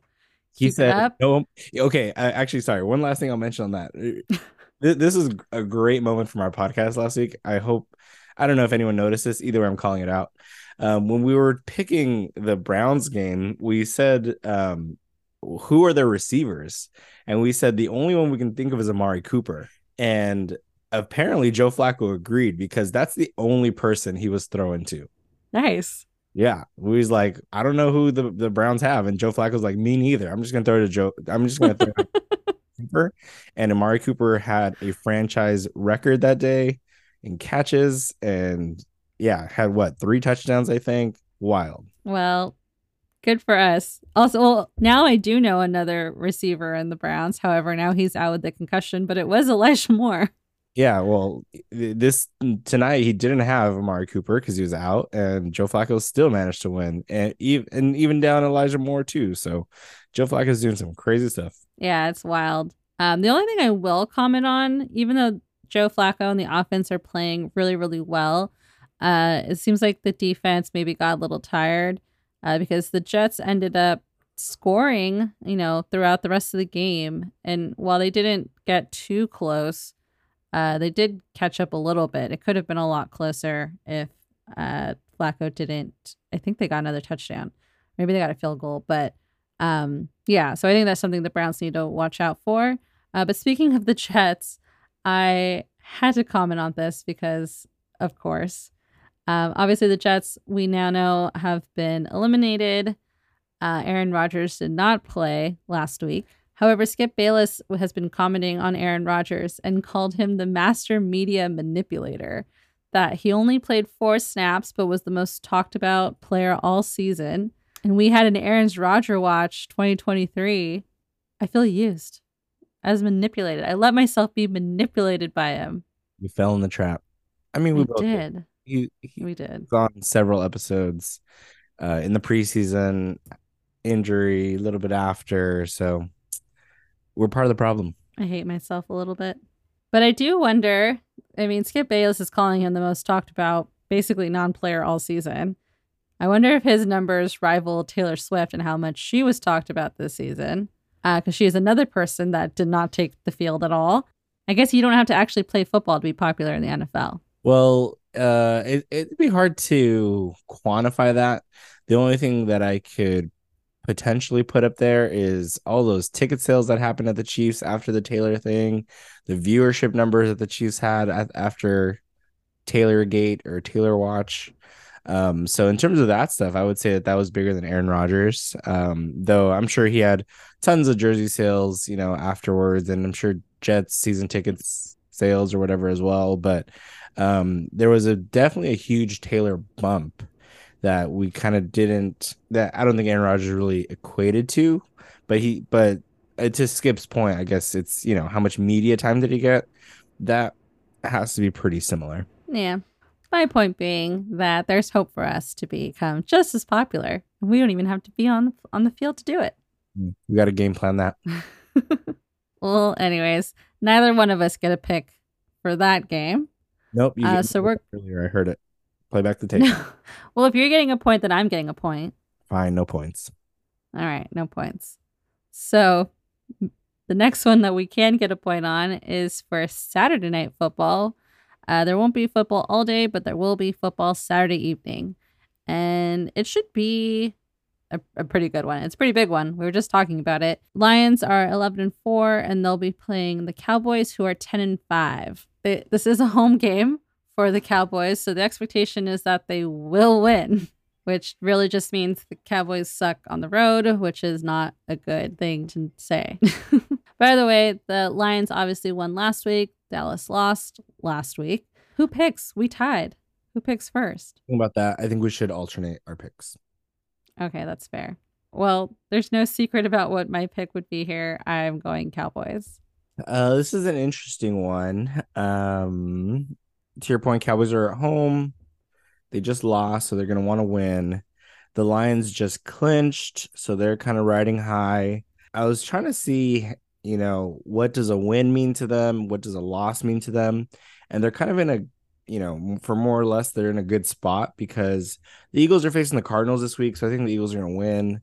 He keep said, no, okay. I, actually, sorry. One last thing I'll mention on that. Th- this is a great moment from our podcast last week. I hope, I don't know if anyone noticed this. Either way, I'm calling it out. Um, when we were picking the Browns game, we said, um, who are their receivers? And we said the only one we can think of is Amari Cooper. And apparently Joe Flacco agreed because that's the only person he was throwing to. Nice. Yeah. We was like, I don't know who the, the Browns have. And Joe Flacco's like, me neither. I'm just gonna throw it to Joe. I'm just gonna throw it to [LAUGHS] Cooper. And Amari Cooper had a franchise record that day in catches and yeah, had what three touchdowns, I think. Wild. Well, good for us. Also, well, now I do know another receiver in the Browns. However, now he's out with the concussion, but it was Elijah Moore. Yeah, well, this tonight he didn't have Amari Cooper because he was out, and Joe Flacco still managed to win, and even and even down Elijah Moore too. So Joe Flacco's doing some crazy stuff. Yeah, it's wild. Um, the only thing I will comment on, even though Joe Flacco and the offense are playing really, really well, uh, it seems like the defense maybe got a little tired uh, because the Jets ended up scoring, you know, throughout the rest of the game. And while they didn't get too close, uh, they did catch up a little bit. It could have been a lot closer if uh, Flacco didn't. I think they got another touchdown. Maybe they got a field goal, but um, yeah. So I think that's something the Browns need to watch out for. Uh, but speaking of the Jets, I had to comment on this because, of course, um, obviously the Jets we now know have been eliminated. Uh, Aaron Rodgers did not play last week. However, Skip Bayless has been commenting on Aaron Rodgers and called him the master media manipulator. That he only played four snaps, but was the most talked about player all season. And we had an Aaron Rodgers Watch 2023. I feel used as manipulated. I let myself be manipulated by him. You fell in the trap. I mean, we We both did. He, he We did. was on several episodes uh, in the preseason, injury, a little bit after. So we're part of the problem. I hate myself a little bit. But I do wonder. I mean, Skip Bayless is calling him the most talked about, basically non player all season. I wonder if his numbers rival Taylor Swift and how much she was talked about this season. Because she is another person that did not take the field at all. I guess you don't have to actually play football to be popular in the NFL. Well, uh, it, it'd be hard to quantify that. The only thing that I could potentially put up there is all those ticket sales that happened at the Chiefs after the Taylor thing, the viewership numbers that the Chiefs had after Taylor Gate or Taylor Watch. Um, so in terms of that stuff, I would say that that was bigger than Aaron Rodgers. Um, though I'm sure he had tons of jersey sales, you know, afterwards, and I'm sure Jets season tickets sales or whatever as well. But um, there was a definitely a huge Taylor bump that we kind of didn't that I don't think Aaron Rodgers really equated to, but he but uh, to Skip's point, I guess it's you know how much media time did he get? That has to be pretty similar. Yeah. My point being that there's hope for us to become just as popular. We don't even have to be on on the field to do it. We got to game plan that. [LAUGHS] Well, anyways, neither one of us get a pick for that game. Nope. You Uh, so we're- earlier. I heard it. Play back the [LAUGHS] tape. well, if you're getting a point, then I'm getting a point. Fine, no points. All right, no points. So the next one that we can get a point on is for Saturday night football. Uh, there won't be football all day, but there will be football Saturday evening. And it should be a, a pretty good one. It's a pretty big one. We were just talking about it. Lions are 11 and 4, and they'll be playing the Cowboys, who are 10 and 5. They, this is a home [LAUGHS] game for the Cowboys, so the expectation is that they will win, [LAUGHS] which really just means the Cowboys suck on the road, which is not a good thing to say. [LAUGHS] By the way, the Lions obviously won last week. Dallas lost last week. Who picks? We tied. Who picks first? Think about that. I think we should alternate our picks. Okay, that's fair. Well, there's no secret about what my pick would be here. I'm going Cowboys. Uh, this is an interesting one. Um, to your point, Cowboys are at home. They just lost, so they're going to want to win. The Lions just clinched, so they're kind of riding high. I was trying to see, you know, what does a win mean to them? What does a loss mean to them? And they're kind of in a, you know, for more or less, they're in a good spot because the Eagles are facing the Cardinals this week, so I think the Eagles are going to win.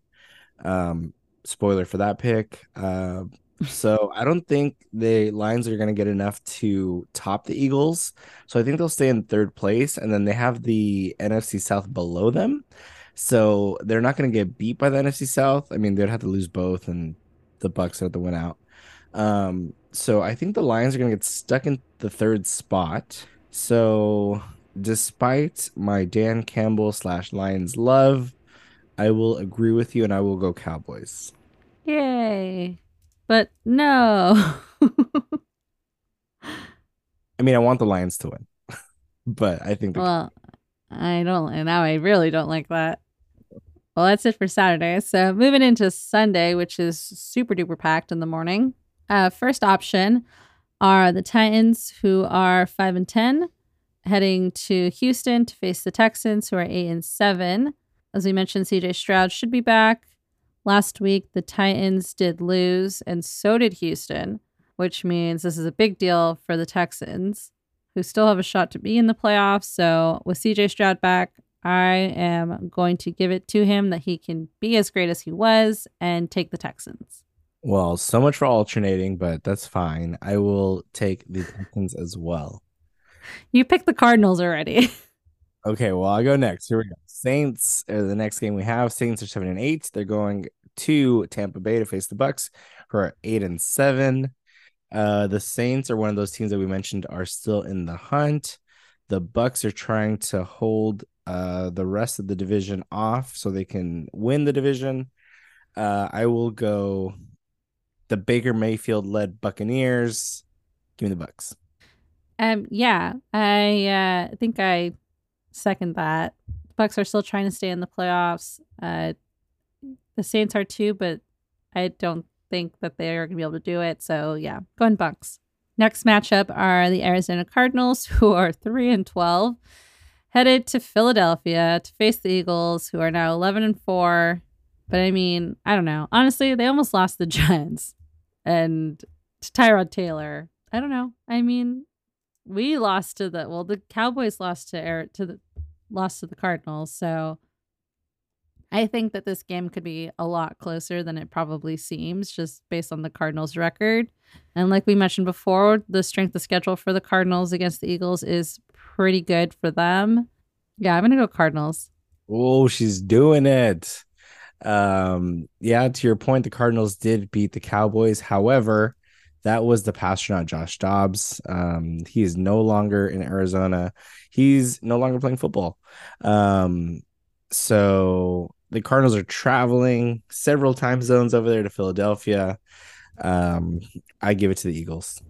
Um, spoiler for that pick. Uh, so I don't think the Lions are going to get enough to top the Eagles. So I think they'll stay in third place, and then they have the NFC South below them. So they're not going to get beat by the NFC South. I mean, they'd have to lose both, and the Bucs have to win out. Um, so I think the Lions are going to get stuck in the third spot. So despite my Dan Campbell slash Lions love, I will agree with you, and I will go Cowboys. Yay. But no. I mean, I want the Lions to win, [LAUGHS] but I think the well, I don't, and now I really don't like that. Well, that's it for Saturday. So moving into Sunday, which is super duper packed in the morning. Uh, first option are the Titans, who are five and ten, heading to Houston to face the Texans, who are eight and seven. As we mentioned, CJ Stroud should be back. Last week, the Titans did lose, and so did Houston, which means this is a big deal for the Texans, who still have a shot to be in the playoffs. So, with CJ Stroud back, I am going to give it to him that he can be as great as he was and take the Texans. Well, so much for alternating, but that's fine. I will take the Texans as well. You picked the Cardinals already. [LAUGHS] okay, well, I'll go next. Here we go. Saints are the next game we have. Saints are seven and eight. They're going to Tampa Bay to face the Bucs, who are eight and seven. Uh, the Saints are one of those teams that we mentioned are still in the hunt. The Bucs are trying to hold uh, the rest of the division off so they can win the division. Uh, I will go the Baker Mayfield led Buccaneers. Give me the Bucs. Um, yeah, I uh, think I second that. Bucs are still trying to stay in the playoffs. Uh, the Saints are too, but I don't think that they are going to be able to do it. So yeah, go going Bucs. Next matchup are the Arizona Cardinals, [LAUGHS] who are three and twelve, headed to Philadelphia to face the Eagles, who are now eleven and four. But I mean, I don't know. Honestly, they almost lost the [LAUGHS] Giants and to Tyrod Taylor. I don't know. I mean, we lost to the well, the Cowboys lost to Air to the lost to the Cardinals, so I think that this game could be a lot closer than it probably seems, just based on the Cardinals' record. And like we mentioned before, the strength of schedule for the Cardinals against the Eagles is pretty good for them. Yeah, I'm gonna go Cardinals. Oh, she's doing it. Um, yeah, to your point, the Cardinals did beat the Cowboys. However, that was the passer, Josh Dobbs. Um, is no longer in Arizona. He's no longer playing football. Um, so the Cardinals are traveling several time zones over there to Philadelphia. Um, I give it to the Eagles.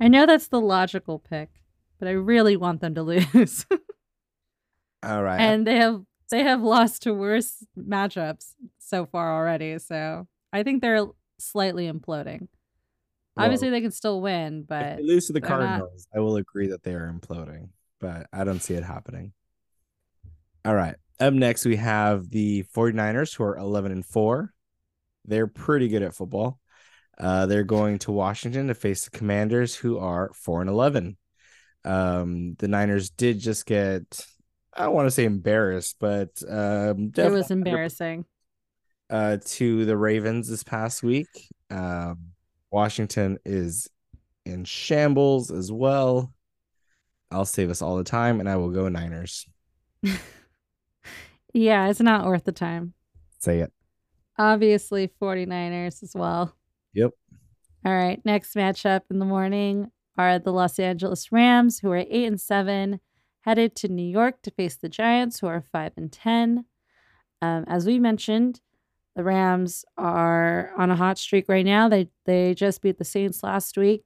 I know that's the logical pick, but I really want them to lose. [LAUGHS] All right. And they have they have lost to worse matchups so far already. So I think they're slightly imploding. Well, Obviously, they can still win, but if they lose to the Cardinals, not... I will agree that they are imploding, but I don't see it happening. All right. Up next, we have the 49ers, who are 11 and 4. They're pretty good at football. Uh, they're going to Washington to face the Commanders, who are 4 and 11. Um, the Niners did just get I don't want to say embarrassed, but um, it was embarrassing. Uh, to the Ravens this past week. Um, Washington is in shambles as well. I'll save us all the time and I will go Niners. [LAUGHS] Yeah, it's not worth the time. Say it. Obviously, 49ers as well. Yep. All right. Next matchup in the morning are the Los Angeles Rams, who are eight and seven, headed to New York to face the Giants, who are five and ten. Um, as we mentioned, the Rams are on a hot streak right now. They they just beat the Saints last week,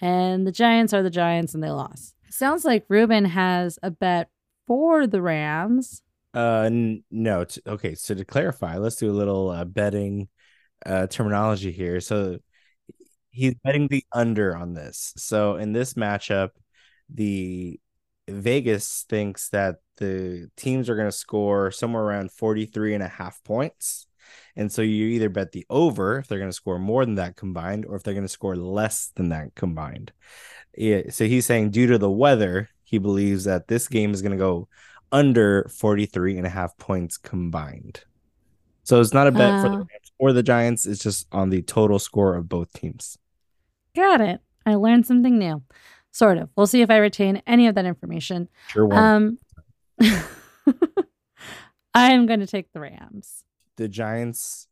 and the Giants are the Giants, and they lost. Sounds like Ruben has a bet for the Rams. Uh, n- no. T- okay, so to clarify, let's do a little uh, betting uh, terminology here. So he's betting the under on this. So in this matchup, the Vegas thinks that the teams are going to score somewhere around 43 and a half points. And so you either bet the over if they're going to score more than that combined, or if they're going to score less than that combined. Yeah, so he's saying due to the weather, he believes that this game is going to go under 43 and a half points combined. So it's not a bet for the Oh. Rams or the Giants, it's just on the total score of both teams. Got it. I learned something new. Sort of. We'll see if I retain any of that information. Sure one. Um, [LAUGHS] I'm going to take the Rams. The Giants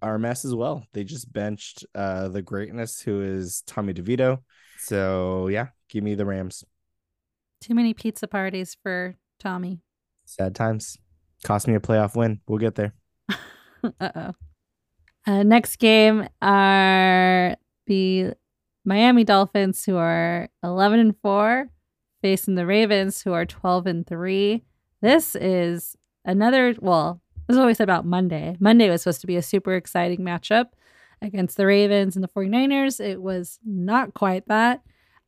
are a mess as well. They just benched uh the greatness who is Tommy DeVito. So yeah, give me the Rams. Too many pizza parties for Tommy. Sad times. Cost me a playoff win. We'll get there. [LAUGHS] Uh-oh. Uh, next game are the Miami Dolphins, who are 11 and 4, facing the Ravens, who are 12 and 3. This is another, well, this is what we said about Monday. Monday was supposed to be a super exciting matchup against the Ravens and the 49ers. It was not quite that.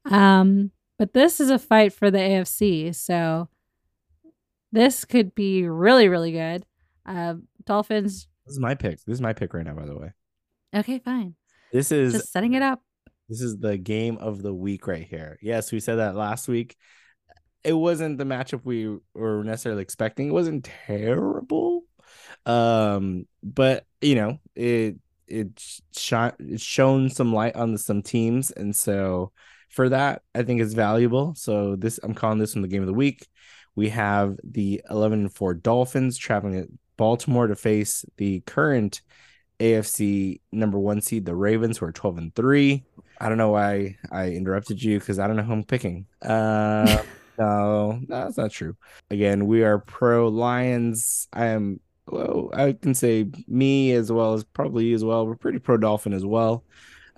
Um, but this is a fight for the AFC. So this could be really, really good. Uh, Dolphins This is my pick. This is my pick right now, by the way. Okay, fine. This is Just setting it up. This is the game of the week right here. Yes, we said that last week. It wasn't the matchup we were necessarily expecting. It wasn't terrible. Um, but you know, it it's shone it's shown some light on the, some teams, and so for that, I think it's valuable. So this I'm calling this one the game of the week. We have the 11 and 4 Dolphins traveling at Baltimore to face the current AFC number one seed, the Ravens, who are 12 and 3. I don't know why I interrupted you because I don't know who I'm picking. Uh, no, [LAUGHS] no, that's not true. Again, we are pro Lions. I am, well, I can say me as well as probably you as well. We're pretty pro Dolphin as well.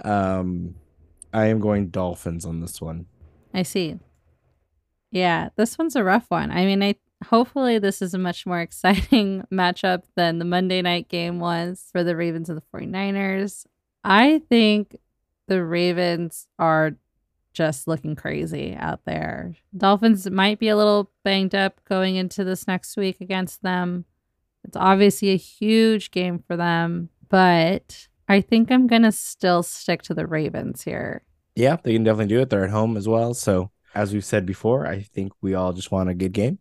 Um, I am going Dolphins on this one. I see. Yeah, this one's a rough one. I mean, I hopefully this is a much more [LAUGHS] exciting [LAUGHS] matchup than the Monday night game was for the Ravens and the 49ers. I think the Ravens are just looking crazy out there. Dolphins might be a little banged up going into this next week against them. It's obviously a huge game for them, but I think I'm going to still stick to the Ravens here. Yeah, they can definitely do it. They're at home as well. So, as we've said before, I think we all just want a good game.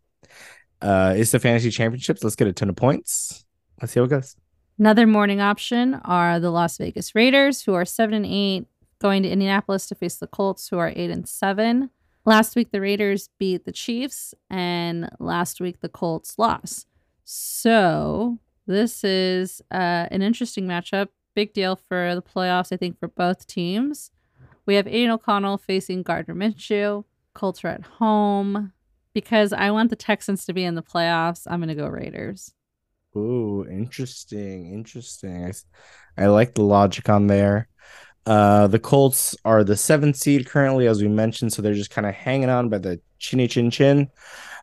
Uh, it's the fantasy championships. Let's get a ton of points. Let's see how it goes. Another morning option are the Las Vegas Raiders, who are seven and eight, going to Indianapolis to face the Colts, who are eight and seven. Last week, the Raiders beat the Chiefs, and last week, the Colts lost. So, this is uh, an interesting matchup. Big deal for the playoffs, I think, for both teams. We have Aidan O'Connell facing Gardner Minshew. Colts at home. Because I want the Texans to be in the playoffs, I'm going to go Raiders. Ooh, interesting, interesting. I like the logic on there. Uh, the Colts are the seventh seed currently, as we mentioned, so they're just kind of hanging on by the chinny chin chin.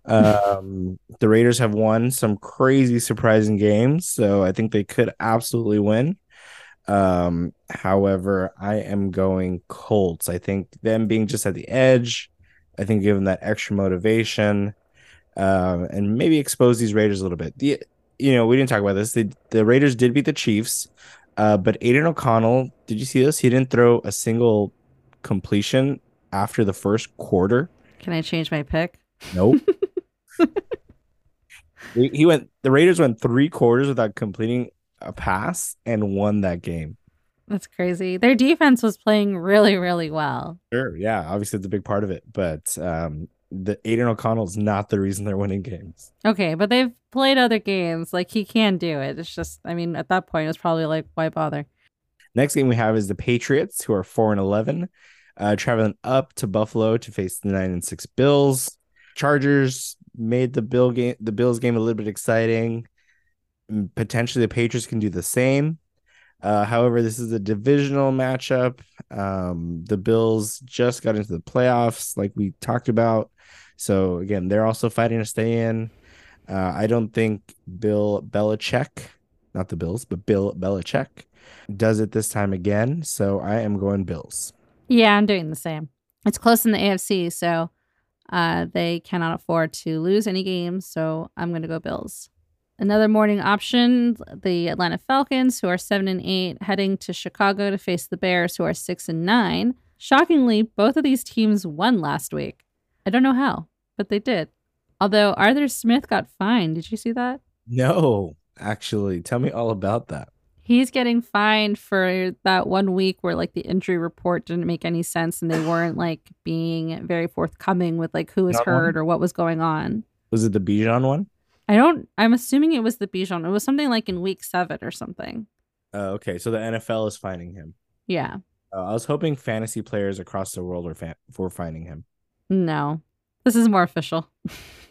Um, the Raiders have won some crazy, surprising games, so I think they could absolutely win. Um, however, I am going Colts. I think them being just at the edge, I think given that extra motivation, um, and maybe expose these Raiders a little bit. The you know, we didn't talk about this. The the Raiders did beat the Chiefs, uh, but Aidan O'Connell, did you see this? He didn't throw a single completion after the first quarter. Can I change my pick? Nope. [LAUGHS] [LAUGHS] he, went. The Raiders went three quarters without completing a pass and won that game. That's crazy. Their defense was playing really, really well. Sure, yeah, obviously it's a big part of it, but um, the Aidan O'Connell is not the reason they're winning games. Okay, but they've played other games. Like he can do it. It's just, I mean, at that point, it's probably like, why bother? Next game we have is the Patriots, who are four and eleven, uh, traveling up to Buffalo to face the nine and six Bills. Chargers made the Bill game, the Bills game a little bit exciting. Mm, Potentially, the Patriots can do the same. Uh, however, this is a divisional matchup. Um, the Bills just got into the playoffs, like we talked about. So again, they're also fighting to stay in. Uh, I don't think Bill Belichick, not the Bills, but Bill Belichick, does it this time again. So I am going Bills. Yeah, I'm doing the same. It's close in the AFC, so uh, they cannot afford to lose any games. So I'm going to go Bills. Another morning option: the Atlanta Falcons, who are seven and eight, heading to Chicago to face the Bears, who are six and nine. Shockingly, both of these teams won last week. I don't know how, but they did. Although Arthur Smith got fined. Did you see that? No, actually, tell me all about that. He's getting fined for that one week where like the injury report didn't make any sense and they [SIGHS] weren't like being very forthcoming with like who was Not one? hurt or what was going on. Was it the Bijan one? I don't I'm assuming it was the Bijan. It was something like in week 7 or something. Uh, okay, so the NFL is finding him. Yeah. Uh, I was hoping fantasy players across the world were fa- for finding him. No. This is more official.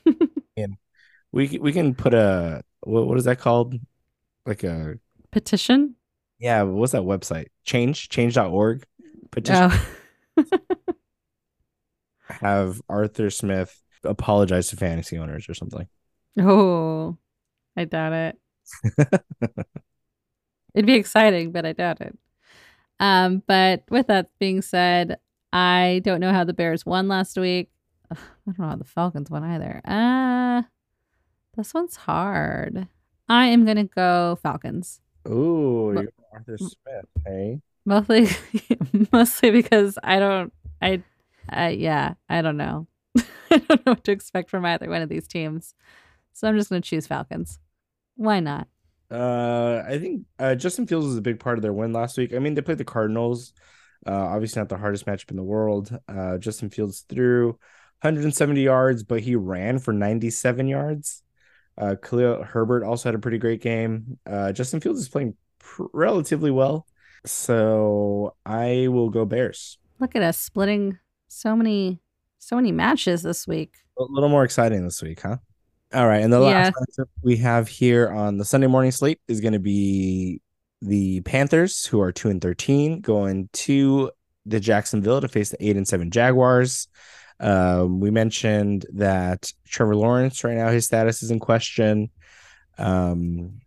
[LAUGHS] and We we can put a what what is that called? Like a Petition? yeah, what's that website? Change change.org. Petition Oh. [LAUGHS] have Arthur Smith apologize to fantasy owners or something. oh. I doubt it. [LAUGHS] It'd be exciting, but I doubt it. Um, but with that being said, I don't know how the Bears won last week. Ugh, I don't know how the Falcons won either. Uh this one's hard. I am gonna go Falcons. Ooh, you're Arthur Smith, hey? Mostly [LAUGHS] mostly because I don't I I yeah, I don't know. [LAUGHS] I don't know what to expect from either one of these teams. So I'm just gonna choose Falcons. Why not? Uh, I think uh, Justin Fields was a big part of their win last week. I mean, they played the Cardinals. Uh, obviously not the hardest matchup in the world. Uh, Justin Fields threw 170 yards, but he ran for 97 yards. Uh, Khalil Herbert also had a pretty great game. Uh, Justin Fields is playing pr- relatively well, so I will go Bears. Look at us splitting so many so many matches this week. A little more exciting this week, huh? All right, and the last matchup we have here on the Sunday morning slate is going to be the Panthers, who are two and thirteen, going to the Jacksonville to face the eight and seven Jaguars. Um, we mentioned that Trevor Lawrence right now his status is in question. Um,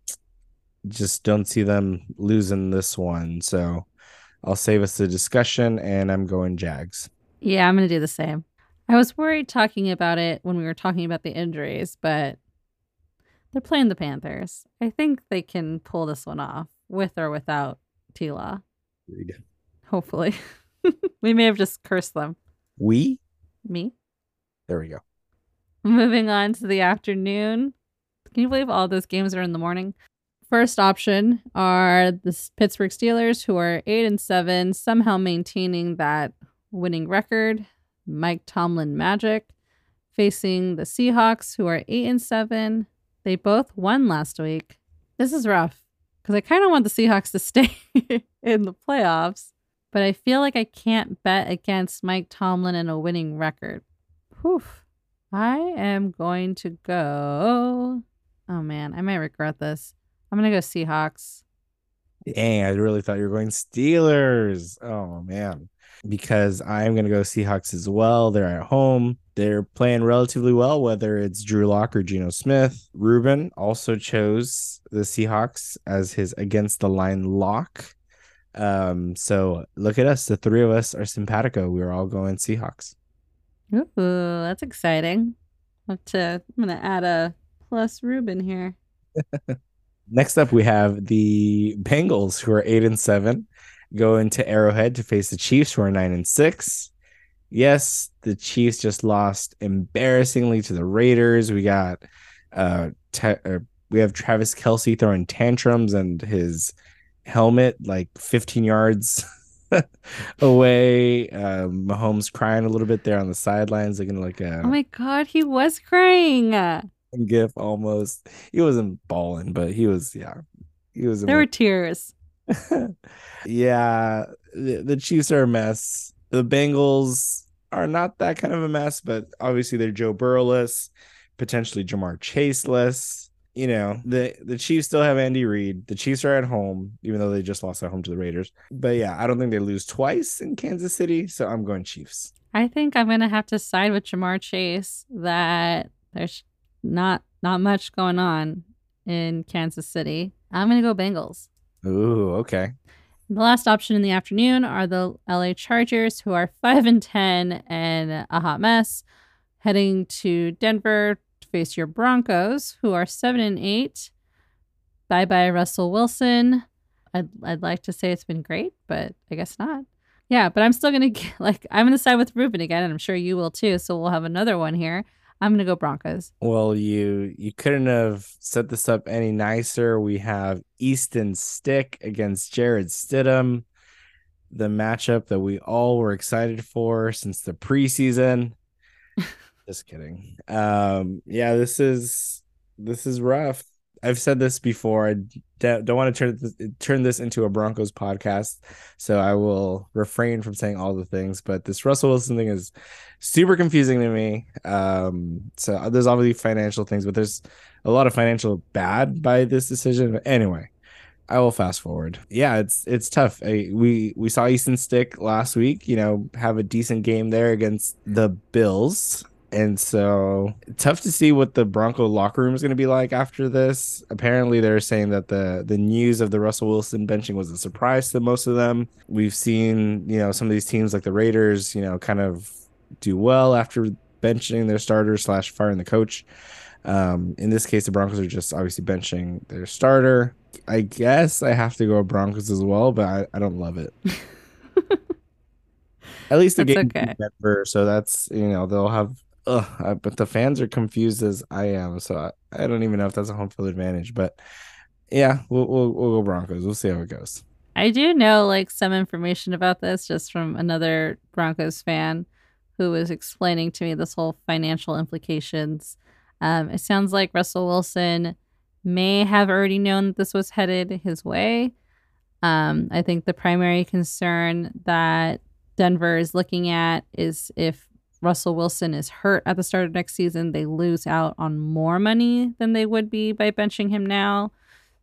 just don't see them losing this one, so I'll save us the discussion, and I'm going Jags. Yeah, I'm going to do the same. I was worried talking about it when we were talking about the injuries, but they're playing the Panthers. I think they can pull this one off with or without T Law. Hopefully. [LAUGHS] we may have just cursed them. We Me. there we go. Moving on to the afternoon. Can you believe all those games are in the morning? First option are the Pittsburgh Steelers, who are eight and seven, somehow maintaining that winning record. Mike Tomlin Magic facing the Seahawks, who are eight and seven. They both won last week. This is rough because I kind of want the Seahawks to stay [LAUGHS] in the playoffs, but I feel like I can't bet against Mike Tomlin and a winning record. Whew. I am going to go. Oh man, I might regret this. I'm gonna go Seahawks. Dang, I really thought you were going Steelers. Oh man. Because I'm gonna go Seahawks as well. They're at home. They're playing relatively well, whether it's Drew Lock or Geno Smith. Ruben also chose the Seahawks as his against the line lock. Um, so look at us. The three of us are simpatico. We're all going Seahawks. Ooh, that's exciting. Have to, I'm gonna add a plus Ruben here. [LAUGHS] Next up, we have the Bengals, who are eight and seven, going to Arrowhead to face the Chiefs, who are nine and six. Yes, the Chiefs just lost embarrassingly to the Raiders. We got uh, te- uh we have Travis Kelce throwing tantrums and his helmet like 15 yards [LAUGHS] away. Um, Mahomes crying a little bit there on the sidelines, looking like a Oh my god, he was crying. Gif almost. He wasn't bawling, but he was. Yeah, he was. There were tears. [LAUGHS] yeah, the, the Chiefs are a mess. The Bengals are not that kind of a mess, but obviously they're Joe Burrowless, potentially Ja'Marr Chaseless. You know, the the Chiefs still have Andy Reid. The Chiefs are at home, even though they just lost at home to the Raiders. But yeah, I don't think they lose twice in Kansas City, so I'm going Chiefs. I think I'm gonna have to side with Ja'Marr Chase that there's not not much going on in Kansas City. I'm gonna go Bengals. Ooh, okay. The last option in the afternoon are the LA Chargers, who are 5 and 10 and a hot mess, heading to Denver face your Broncos, who are 7 and 8. Bye bye, Russell Wilson. I'd, I'd like to say it's been great, but I guess not. Yeah, but I'm still going to, [LAUGHS] like, I'm going to side with Ruben again, and I'm sure you will too. So we'll have another one here. I'm gonna go Broncos. Well, you you couldn't have set this up any nicer. We have Easton Stick against Jarrett Stidham, the matchup that we all were excited for since the preseason. [LAUGHS] Just kidding. Um, yeah, this is this is rough. I've said this before. I don't want to turn this, turn this into a Broncos podcast, so I will refrain from saying all the things. But this Russell Wilson thing is super confusing to me. Um, so uh, there's obviously financial things, but there's a lot of financial bad by this decision. But anyway, I will fast forward. Yeah, it's it's tough. I, we we saw Easton Stick last week. You know, have a decent game there against the Bills and so tough to see what the Bronco locker room is going to be like after this. Apparently, they're saying that the the news of the Russell Wilson benching was a surprise to most of them. We've seen, you know, some of these teams like the Raiders, you know, kind of do well after benching their starter slash firing the coach. Um, in this case, the Broncos are just obviously benching their starter. I guess I have to go Broncos as well, but I, I don't love it. [LAUGHS] At least the game okay. Denver, so that's you know they'll have ugh, but the fans are confused as I am, so I, I don't even know if that's a home field advantage. But yeah, we'll, we'll we'll go Broncos. We'll see how it goes. I do know like some information about this just from another Broncos fan who was explaining to me this whole financial implications. Um, it sounds like Russell Wilson may have already known that this was headed his way. Um, I think the primary concern that Denver is looking at is if Russell Wilson is hurt at the start of next season, they lose out on more money than they would be by benching him now.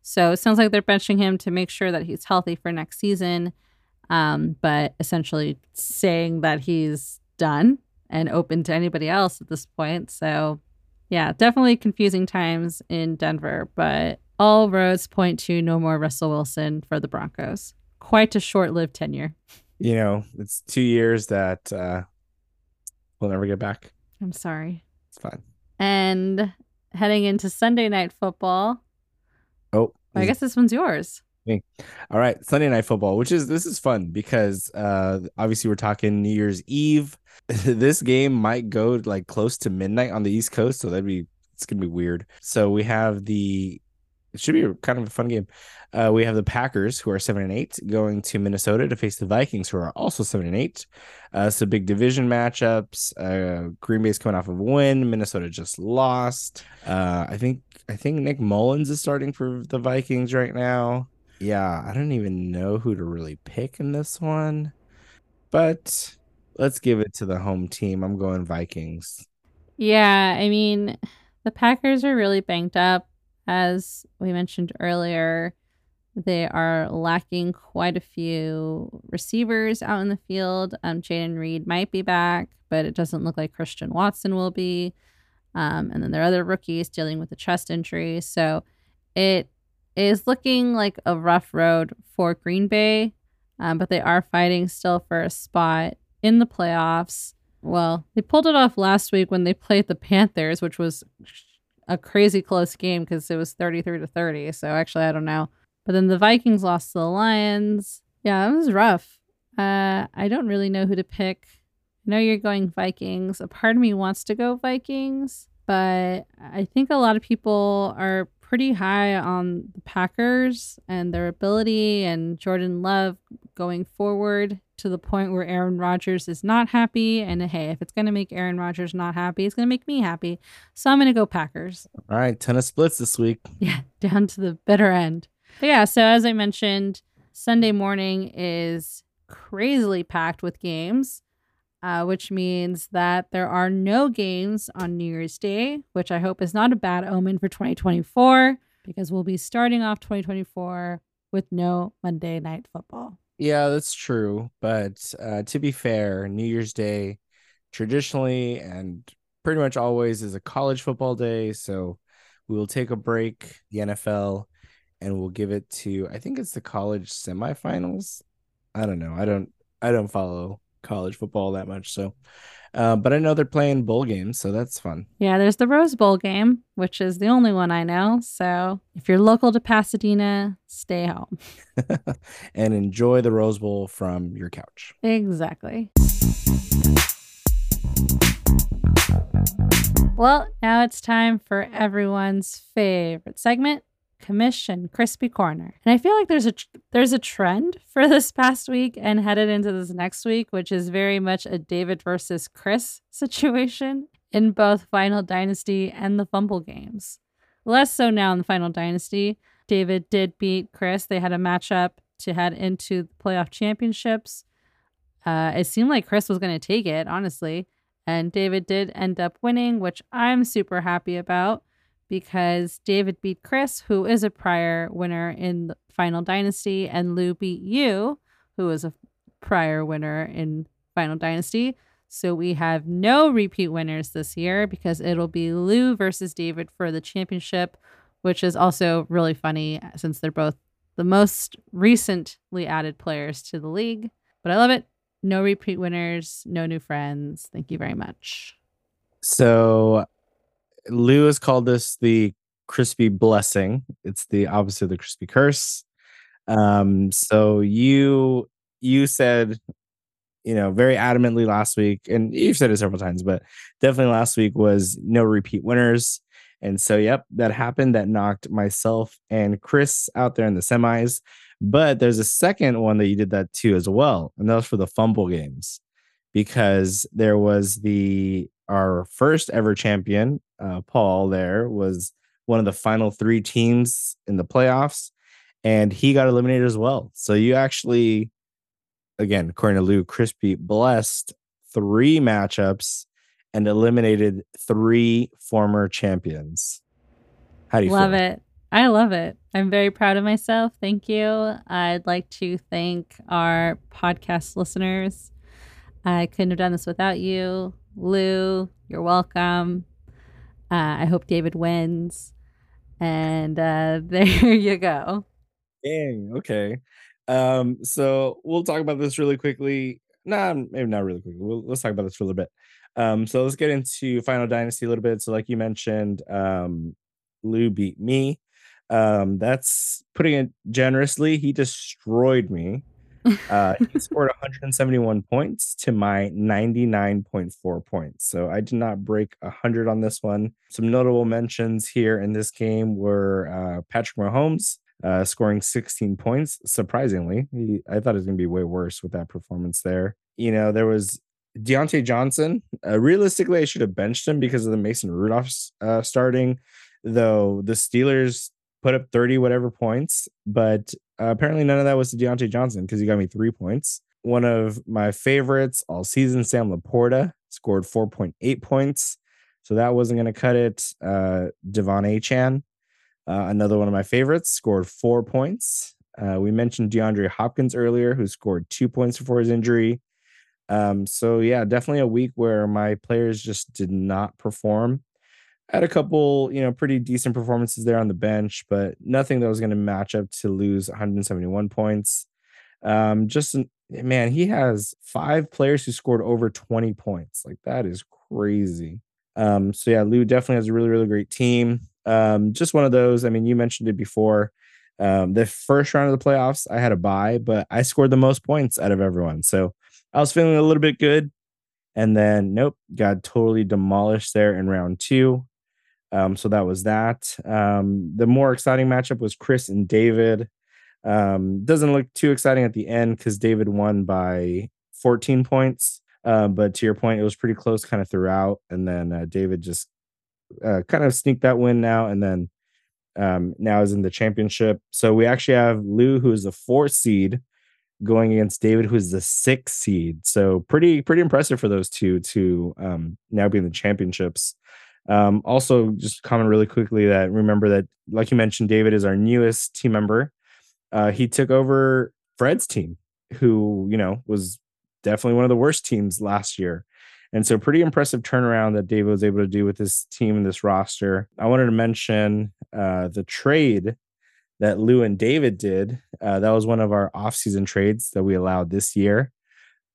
So it sounds like they're benching him to make sure that he's healthy for next season, um, but essentially saying that he's done and open to anybody else at this point. So, yeah, definitely confusing times in Denver, but all roads point to no more Russell Wilson for the Broncos. Quite a short lived tenure. You know, it's two years that uh, we'll never get back. I'm sorry. It's fine. And heading into Sunday night football. Oh, I guess this one's yours. Me. All right, Sunday night football, which is this is fun because uh obviously we're talking New Year's Eve. [LAUGHS] this game might go like close to midnight on the East Coast, so that'd be it's gonna be weird. So we have the it should be kind of a fun game. Uh, we have the Packers, who are seven and eight, going to Minnesota to face the Vikings, who are also seven and eight. Uh, so big division matchups. Uh, Green Bay's coming off of a win. Minnesota just lost. Uh, I think I think Nick Mullens is starting for the Vikings right now. Yeah, I don't even know who to really pick in this one, but let's give it to the home team. I'm going Vikings. Yeah, I mean, the Packers are really banked up as we mentioned earlier, they are lacking quite a few receivers out in the field. Um, Jayden Reed might be back, but it doesn't look like Christian Watson will be. Um, and then there are other rookies dealing with a chest injury. So it is looking like a rough road for Green Bay, um, but they are fighting still for a spot in the playoffs. Well, they pulled it off last week when they played the Panthers, which was a crazy close game because it was 33 to 30. So actually, I don't know. But then the Vikings lost to the Lions. Yeah, it was rough. Uh, I don't really know who to pick. I know you're going Vikings. A part of me wants to go Vikings, but I think a lot of people are pretty high on the Packers and their ability and Jordan Love going forward to the point where Aaron Rodgers is not happy. And hey, if it's going to make Aaron Rodgers not happy, it's going to make me happy. So I'm going to go Packers. All right, ton of splits this week. [LAUGHS] Yeah, down to the bitter end. But yeah, so as I mentioned, Sunday morning is crazily packed with games, uh, which means that there are no games on New Year's Day, which I hope is not a bad omen for 2024 because we'll be starting off 2024 with no Monday night football. Yeah, that's true. But uh, to be fair, New Year's Day traditionally and pretty much always is a college football day. So we will take a break, the NFL, and we'll give it to I think it's the college semifinals. I don't know. I don't I don't follow college football that much. So uh, but I know they're playing bowl games, so that's fun. Yeah, there's the Rose Bowl game, which is the only one I know. So if you're local to Pasadena, stay home [LAUGHS] [LAUGHS] and enjoy the Rose Bowl from your couch. Exactly. Well, now it's time for everyone's favorite segment, Commish crispy corner. And i feel like there's a there's a trend [LAUGHS] for this past week and headed into this next week which is very much a david versus chris [LAUGHS] situation in both final dynasty and the fumble games. Less so now in the final dynasty. David did beat chris. They had a matchup to head into the playoff championships. Uh, it seemed like chris was going to take it honestly. And david did end up winning which i'm super happy about because David beat Chris, who is a prior winner in the Final Dynasty, and Lou beat you, who is a prior winner in Final Dynasty. So we have no repeat winners this year because it'll be Lou versus David for the championship, which is also really funny since they're both the most recently added players to the league. But I love it. No repeat winners, no new friends. Thank you very much. So Lewis called this the crispy blessing. It's the opposite of the crispy curse. Um, so you you said, you know, very adamantly last week, and you've said it several times, but definitely last week was no repeat winners. And so, yep, that happened. That knocked myself and Chris out there in the semis. But there's a second one that you did that too as well, and that was for the fumble games, because there was the our first ever champion, uh, Paul, there was one of the final three teams in the playoffs, and he got eliminated as well. So you actually, again, according to Lou Crispy, blessed three matchups and eliminated three former champions. How do you love feel? it? I love it. I'm very proud of myself. Thank you. I'd like to thank our podcast listeners. I couldn't have done this without you. Lou, you're welcome. Uh, I hope David wins. And uh, [LAUGHS] there you go. Dang. Okay. Um. So we'll talk about this really quickly. Nah, maybe not really quickly. We'll, let's talk about this for a little bit. Um. So let's get into Final Dynasty a little bit. So, like you mentioned, um, Lou beat me. Um. That's putting it generously. He destroyed me. Uh, he scored 171 points to my 99.4 points. So I did not break 100 on this one. Some notable mentions here in this game were uh, Patrick Mahomes uh, scoring 16 points. Surprisingly, he, I thought it was going to be way worse with that performance there. You know, there was Diontae Johnson. Uh, realistically, I should have benched him because of the Mason Rudolph uh, starting, though the Steelers put up 30 whatever points, but uh, apparently none of that was to Diontae Johnson because he got me three points. One of my favorites all season, Sam LaPorta, scored 4.8 points. So that wasn't going to cut it. Uh, De'Von Achane, uh, another one of my favorites, scored four points. Uh, we mentioned DeAndre Hopkins earlier, who scored two points before his injury. Um, so yeah, definitely a week where my players just did not perform had a couple, you know, pretty decent performances there on the bench, but nothing that was going to match up to Lou's 171 points. Um, just man, he has five players who scored over 20 points. Like that is crazy. Um, so yeah, Lou definitely has a really, really great team. Um, just one of those. I mean, you mentioned it before. Um, the first round of the playoffs, I had a bye, but I scored the most points out of everyone. So I was feeling a little bit good. And then, nope, got totally demolished there in round two. Um, so that was that. Um, the more exciting matchup was Chris and David. Um, doesn't look too exciting at the end because David won by 14 points. Uh, but to your point, it was pretty close kind of throughout. And then uh, David just uh, kind of sneaked that win now. And then um, now is in the championship. So we actually have Lou, who is a four seed, going against David, who's the sixth seed. So pretty pretty impressive for those two to um, now be in the championships. Um, also, just comment really quickly that remember that, like you mentioned, David is our newest team member. Uh, he took over Fred's team, who you know was definitely one of the worst teams last year. And so, pretty impressive turnaround that David was able to do with this team and this roster. I wanted to mention uh, the trade that Lou and David did. Uh, that was one of our off-season trades that we allowed this year.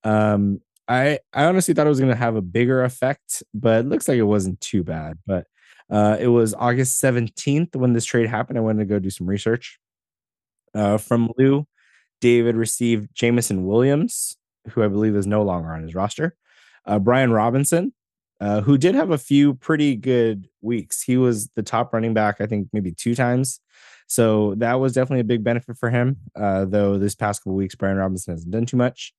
Um, I I honestly thought it was going to have a bigger effect, but it looks like it wasn't too bad. But uh, it was August 17th when this trade happened. I wanted to go do some research. Uh, from Lou, David received Jameson Williams, who I believe is no longer on his roster. Uh, Brian Robinson, uh, who did have a few pretty good weeks. He was the top running back, I think, maybe two times. So that was definitely a big benefit for him. Uh, though this past couple weeks, Brian Robinson hasn't done too much.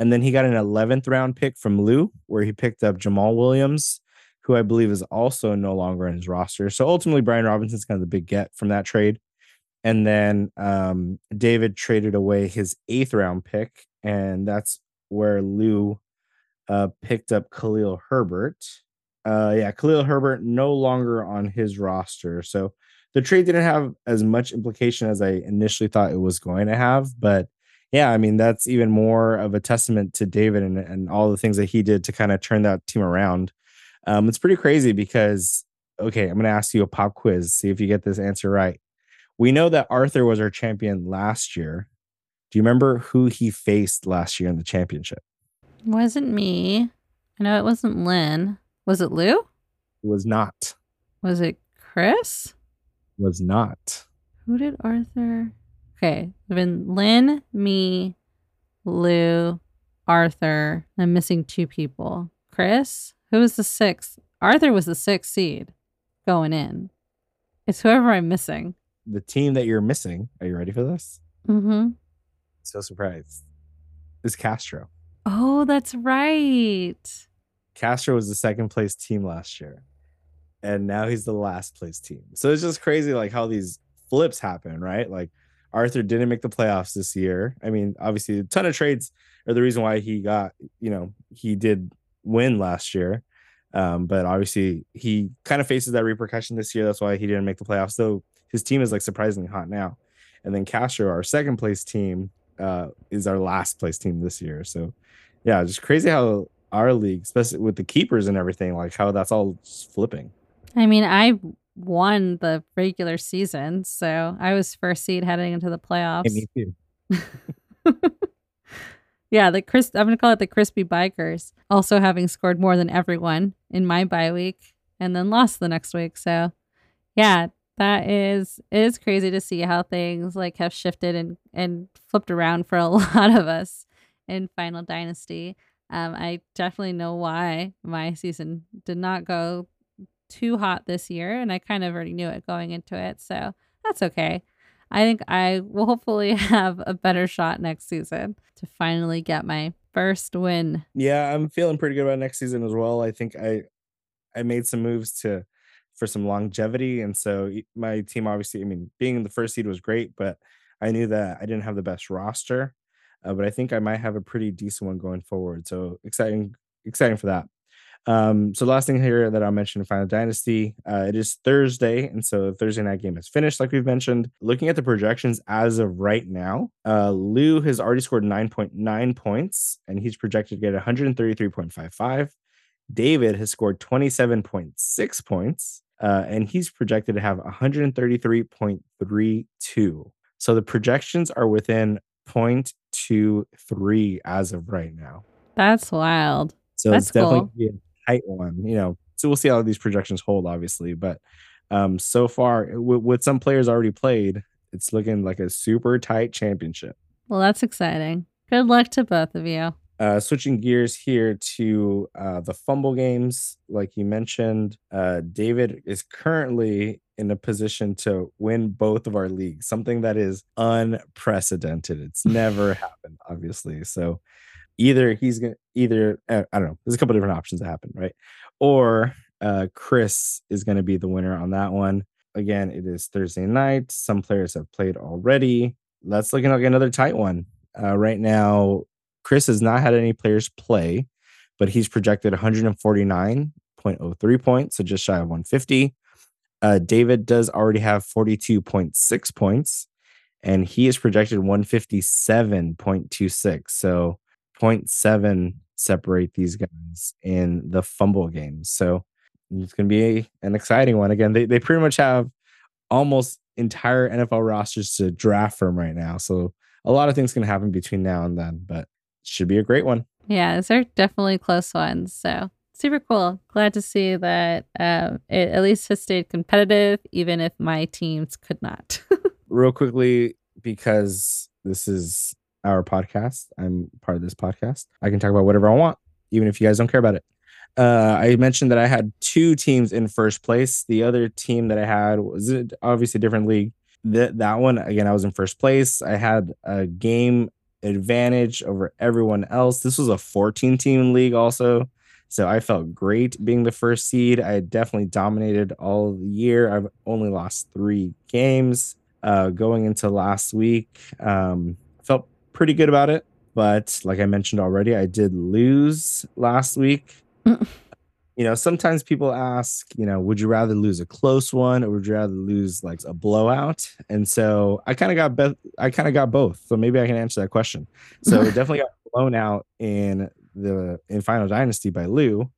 And then he got an 11th round pick from Lou, where he picked up Jamaal Williams, who I believe is also no longer in his roster. So ultimately, Brian Robinson's kind of the big get from that trade. And then um, David traded away his eighth round pick, and that's where Lou uh, picked up Khalil Herbert. Uh, yeah, Khalil Herbert no longer on his roster. So the trade didn't have as much implication as I initially thought it was going to have. But yeah, I mean, that's even more of a testament to David and, and all the things that he did to kind of turn that team around. Um, it's pretty crazy because, okay, I'm going to ask you a pop quiz, see if you get this answer right. We know that Arthur was our champion last year. Do you remember who he faced last year in the championship? Wasn't me. I know it wasn't Lynn. Was it Lou? It was not. Was it Chris? Was not. Who did Arthur? Okay, been Lynn, me, Lou, Arthur. I'm missing two people. Chris, who was the sixth? Arthur was the sixth seed going in. It's whoever I'm missing. The team that you're missing. Are you ready for this? Mm-hmm. So surprised. Is Castro. Oh, that's right. Castro was the second place team last year and now he's the last place team. So it's just crazy like how these flips happen, right? Like Arthur didn't make the playoffs this year. I mean, obviously a ton of trades are the reason why he got, you know, he did win last year. Um, but obviously he kind of faces that repercussion this year. That's why he didn't make the playoffs. So his team is like surprisingly hot now. And then Castro, our second place team, uh, is our last place team this year. So yeah, just crazy how our league, especially with the keepers and everything, like how that's all flipping. I mean, I won the regular season, so I was first seed heading into the playoffs. Hey, me too. [LAUGHS] yeah, the Chris I'm gonna call it the crispy bikers. Also having scored more than everyone in my bye week and then lost the next week. So yeah, that is it is crazy to see how things like have shifted and and flipped around for a [LAUGHS] lot of us in Final Dynasty. Um, I definitely know why my season did not go too hot this year, and I kind of already knew it going into it. So that's okay. I think I will hopefully [LAUGHS] have a better shot next season to finally get my first win. Yeah, I'm feeling pretty good about next season as well. I think I I made some moves to for some longevity, and so my team obviously, I mean, being in the first seed was great, but I knew that I didn't have the best roster. Uh, but I think I might have a pretty decent one going forward. So exciting, exciting for that. Um, so last thing here that I'll mention in Final Dynasty, uh, it is Thursday, and so the Thursday night game is finished, like we've mentioned. Looking at the projections as of right now, uh, Lou has already scored 9.9 points, and he's projected to get 133.55. David has scored 27.6 points, uh, and he's projected to have 133.32. So the projections are within 0.23 as of right now. That's wild. So That's it's definitely cool tight one, you know. So we'll see how these projections hold, obviously. But um, so far, w- with some players already played, it's looking like a super tight championship. Well, that's exciting. Good luck to both of you. Uh, switching gears here to uh, the fumble games, like you mentioned, uh, David is currently in a position to win both of our leagues, something that is unprecedented. It's never [LAUGHS] happened, obviously. So either he's gonna either uh, I don't know. There's a couple different options that happen, right? Or uh, Chris is going to be the winner on that one. Again, it is Thursday night. Some players have played already. That's looking like another tight one. Uh, right now, Chris has not had any players play, but he's projected 149.03 points, so just shy of 150. Uh, David does already have 42.6 points, and he is projected 157.26. So 0.7 separate these guys in the fumble game. So it's going to be an exciting one. Again, they, they pretty much have almost entire NFL rosters to draft from right now. So a lot of things can happen between now and then, but should be a great one. Yeah, these are definitely close ones. So super cool. Glad to see that uh, it at least has stayed competitive, even if my teams could not. [LAUGHS] Real quickly, because this is our podcast, I'm part of this podcast. I can talk about whatever I want, even if you guys don't care about it. Uh, I mentioned that I had two teams in first place. The other team that I had was obviously a different league. That that one again, I was in first place. I had a game advantage over everyone else. This was a 14 team league also. So I felt great being the first seed. I definitely dominated all the year. I've only lost three games. Uh, going into last week, um, pretty good about it. But like I mentioned already, I did lose last week. you know, sometimes people ask, you know, would you rather lose a close one or would you rather lose like a blowout? And so I kind of got be- I kind of got both. So maybe I can answer that question. So [LAUGHS] definitely got blown out in the in Final Dynasty by Lou.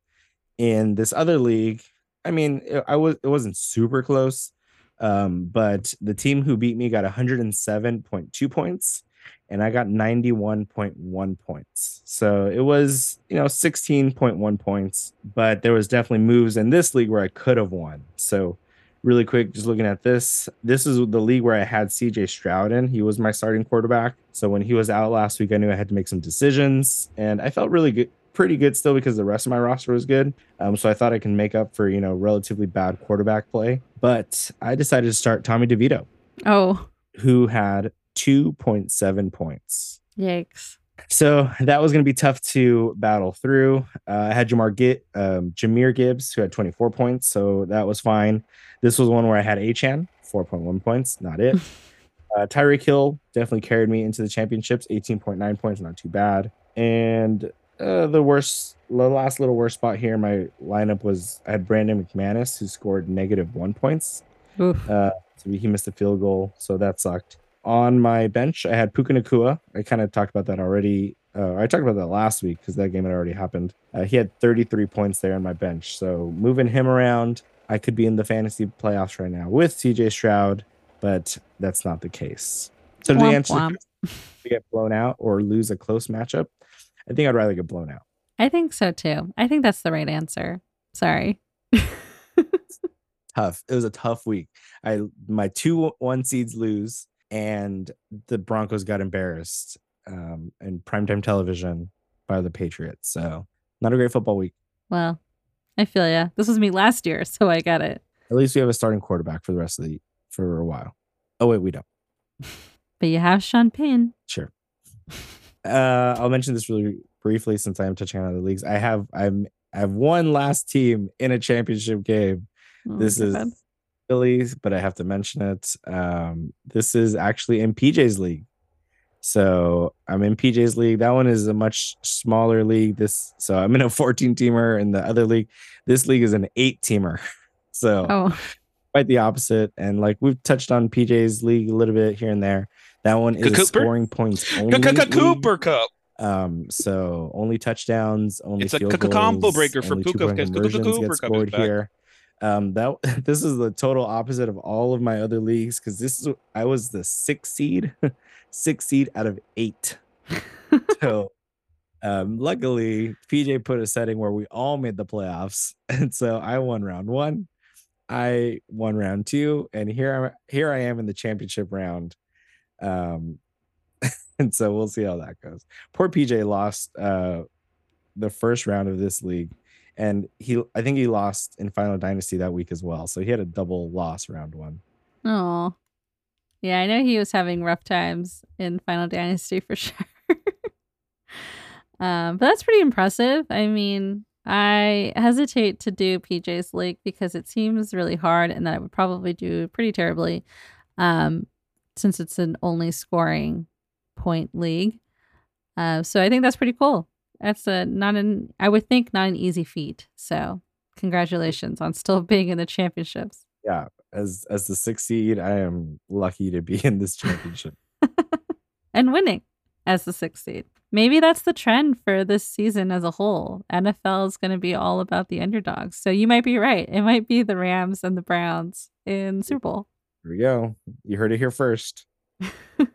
In this other league, I mean, it, I was it wasn't super close. Um, but the team who beat me got 107.2 points and I got 91.1 points. So it was, you know, 16.1 points, but there was definitely moves in this league where I could have won. So really quick, just looking at this, this is the league where I had CJ Stroud in. He was my starting quarterback. So when he was out last week, I knew I had to make some decisions and I felt really good, pretty good still because the rest of my roster was good. Um, so I thought I can make up for, you know, relatively bad quarterback play. But I decided to start Tommy DeVito. Oh. Who had 2.7 points. Yikes. So that was going to be tough to battle through. Uh, I had Jamar Git, um, Jahmyr Gibbs, who had 24 points, so that was fine. This was one where I had Achane, 4.1 points, not it. [LAUGHS] uh, Tyreek Hill definitely carried me into the championships, 18.9 points, not too bad. And uh, the worst, the last little worst spot here in my lineup was I had Brandon McManus, who scored negative one points. Uh, so he missed a field goal, so that sucked on my bench, I had Puka Nacua. I kind of talked about that already. Uh, I talked about that last week because that game had already happened. Uh, he had 33 points there on my bench. So moving him around, I could be in the fantasy playoffs right now with CJ Stroud, but that's not the case. So to womp, answer womp. to get blown out or lose a close matchup, I think I'd rather get blown out. I think so too. I think that's the right answer. Sorry. [LAUGHS] tough. It was a tough week. I my two one seeds lose and the Broncos got embarrassed um, in primetime television by the Patriots. So not a great football week. Well, I feel yeah. This was me last year, [LAUGHS] so I get it. At least we have a starting quarterback for the rest of the for a while. Oh wait, we don't. [LAUGHS] But you have Sean Payton. Sure. [LAUGHS] Uh, I'll mention this really briefly since I am touching on other leagues. I have I'm I have one last team in a championship game. Oh, this is Phillies, but I have to mention it. Um, this is actually in PJ's league. So I'm in PJ's league. That one is a much smaller league. This so I'm in a 14 teamer in the other league. This league is an eight teamer. [LAUGHS] So oh. quite the opposite. And like we've touched on PJ's league a little bit here and there. That one is Cooper? scoring points only. Cooper Kupp. Um, so only touchdowns, only it's a combo breaker for Puka. Cooper scored here. Um, that [LAUGHS] this is the total opposite of all of my other leagues because this is I was the sixth seed, [LAUGHS] six seed out of eight. [LAUGHS] so um, luckily PJ put a setting where we all made the playoffs, and so I won round one, I won round two, and here I'm here I am in the championship round. Um, and so we'll see how that goes. Poor PJ lost uh, the first round of this league, and he I think he lost in Final Dynasty that week as well. So he had a double loss round one. Oh, yeah, I know he was having rough times in Final Dynasty for [LAUGHS] sure. um, but that's pretty impressive. I mean, I hesitate to do PJ's league because it seems really hard and that I would probably do pretty terribly um, since it's an only scoring point league. Uh, so I think that's pretty cool. That's a not an I would think not an easy feat. So congratulations on still [LAUGHS] being in the championships. Yeah, as as the sixth seed, I am lucky to be in this championship [LAUGHS] and winning as the sixth seed. Maybe that's the trend for this season as a whole. NFL is going to be all about the underdogs. So you might be right. It might be the Rams and the Browns in Super Bowl. Here we go. You heard it here first. [LAUGHS] all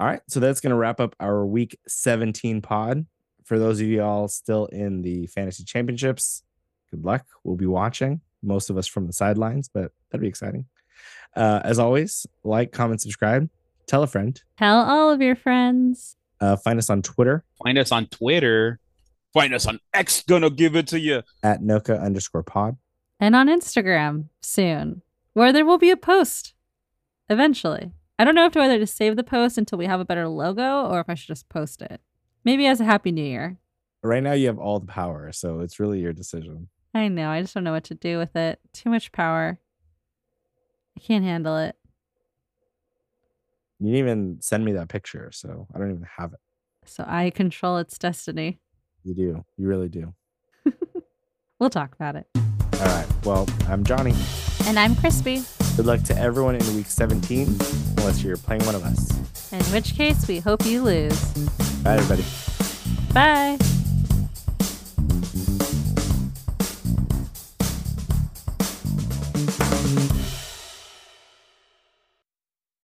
right. So that's going to wrap up our week 17 pod. For those of you all still in the fantasy championships, good luck. We'll be watching, most of us from the sidelines, but that'd be exciting. Uh, as always, like, comment, subscribe, tell a friend. Tell all of your friends. Uh, find us on Twitter Find us on Twitter. Find us on X. Gonna give it to you. at NOCA underscore pod. and on Instagram soon, where there will be a post eventually. I don't know if to whether to save the post until we have a better logo or if I should just post it. Maybe as a happy new year. Right now, you have all the power, so it's really your decision. I know. I just don't know what to do with it. Too much power. I can't handle it. You didn't even send me that picture, so I don't even have it. So I control its destiny. You do. You really do. [LAUGHS] We'll talk about it. All right. Well, I'm Jhonny. And I'm Crispy. Good luck to everyone in week 17, unless you're playing one of us. In which case, we hope you lose. Bye, everybody. Bye.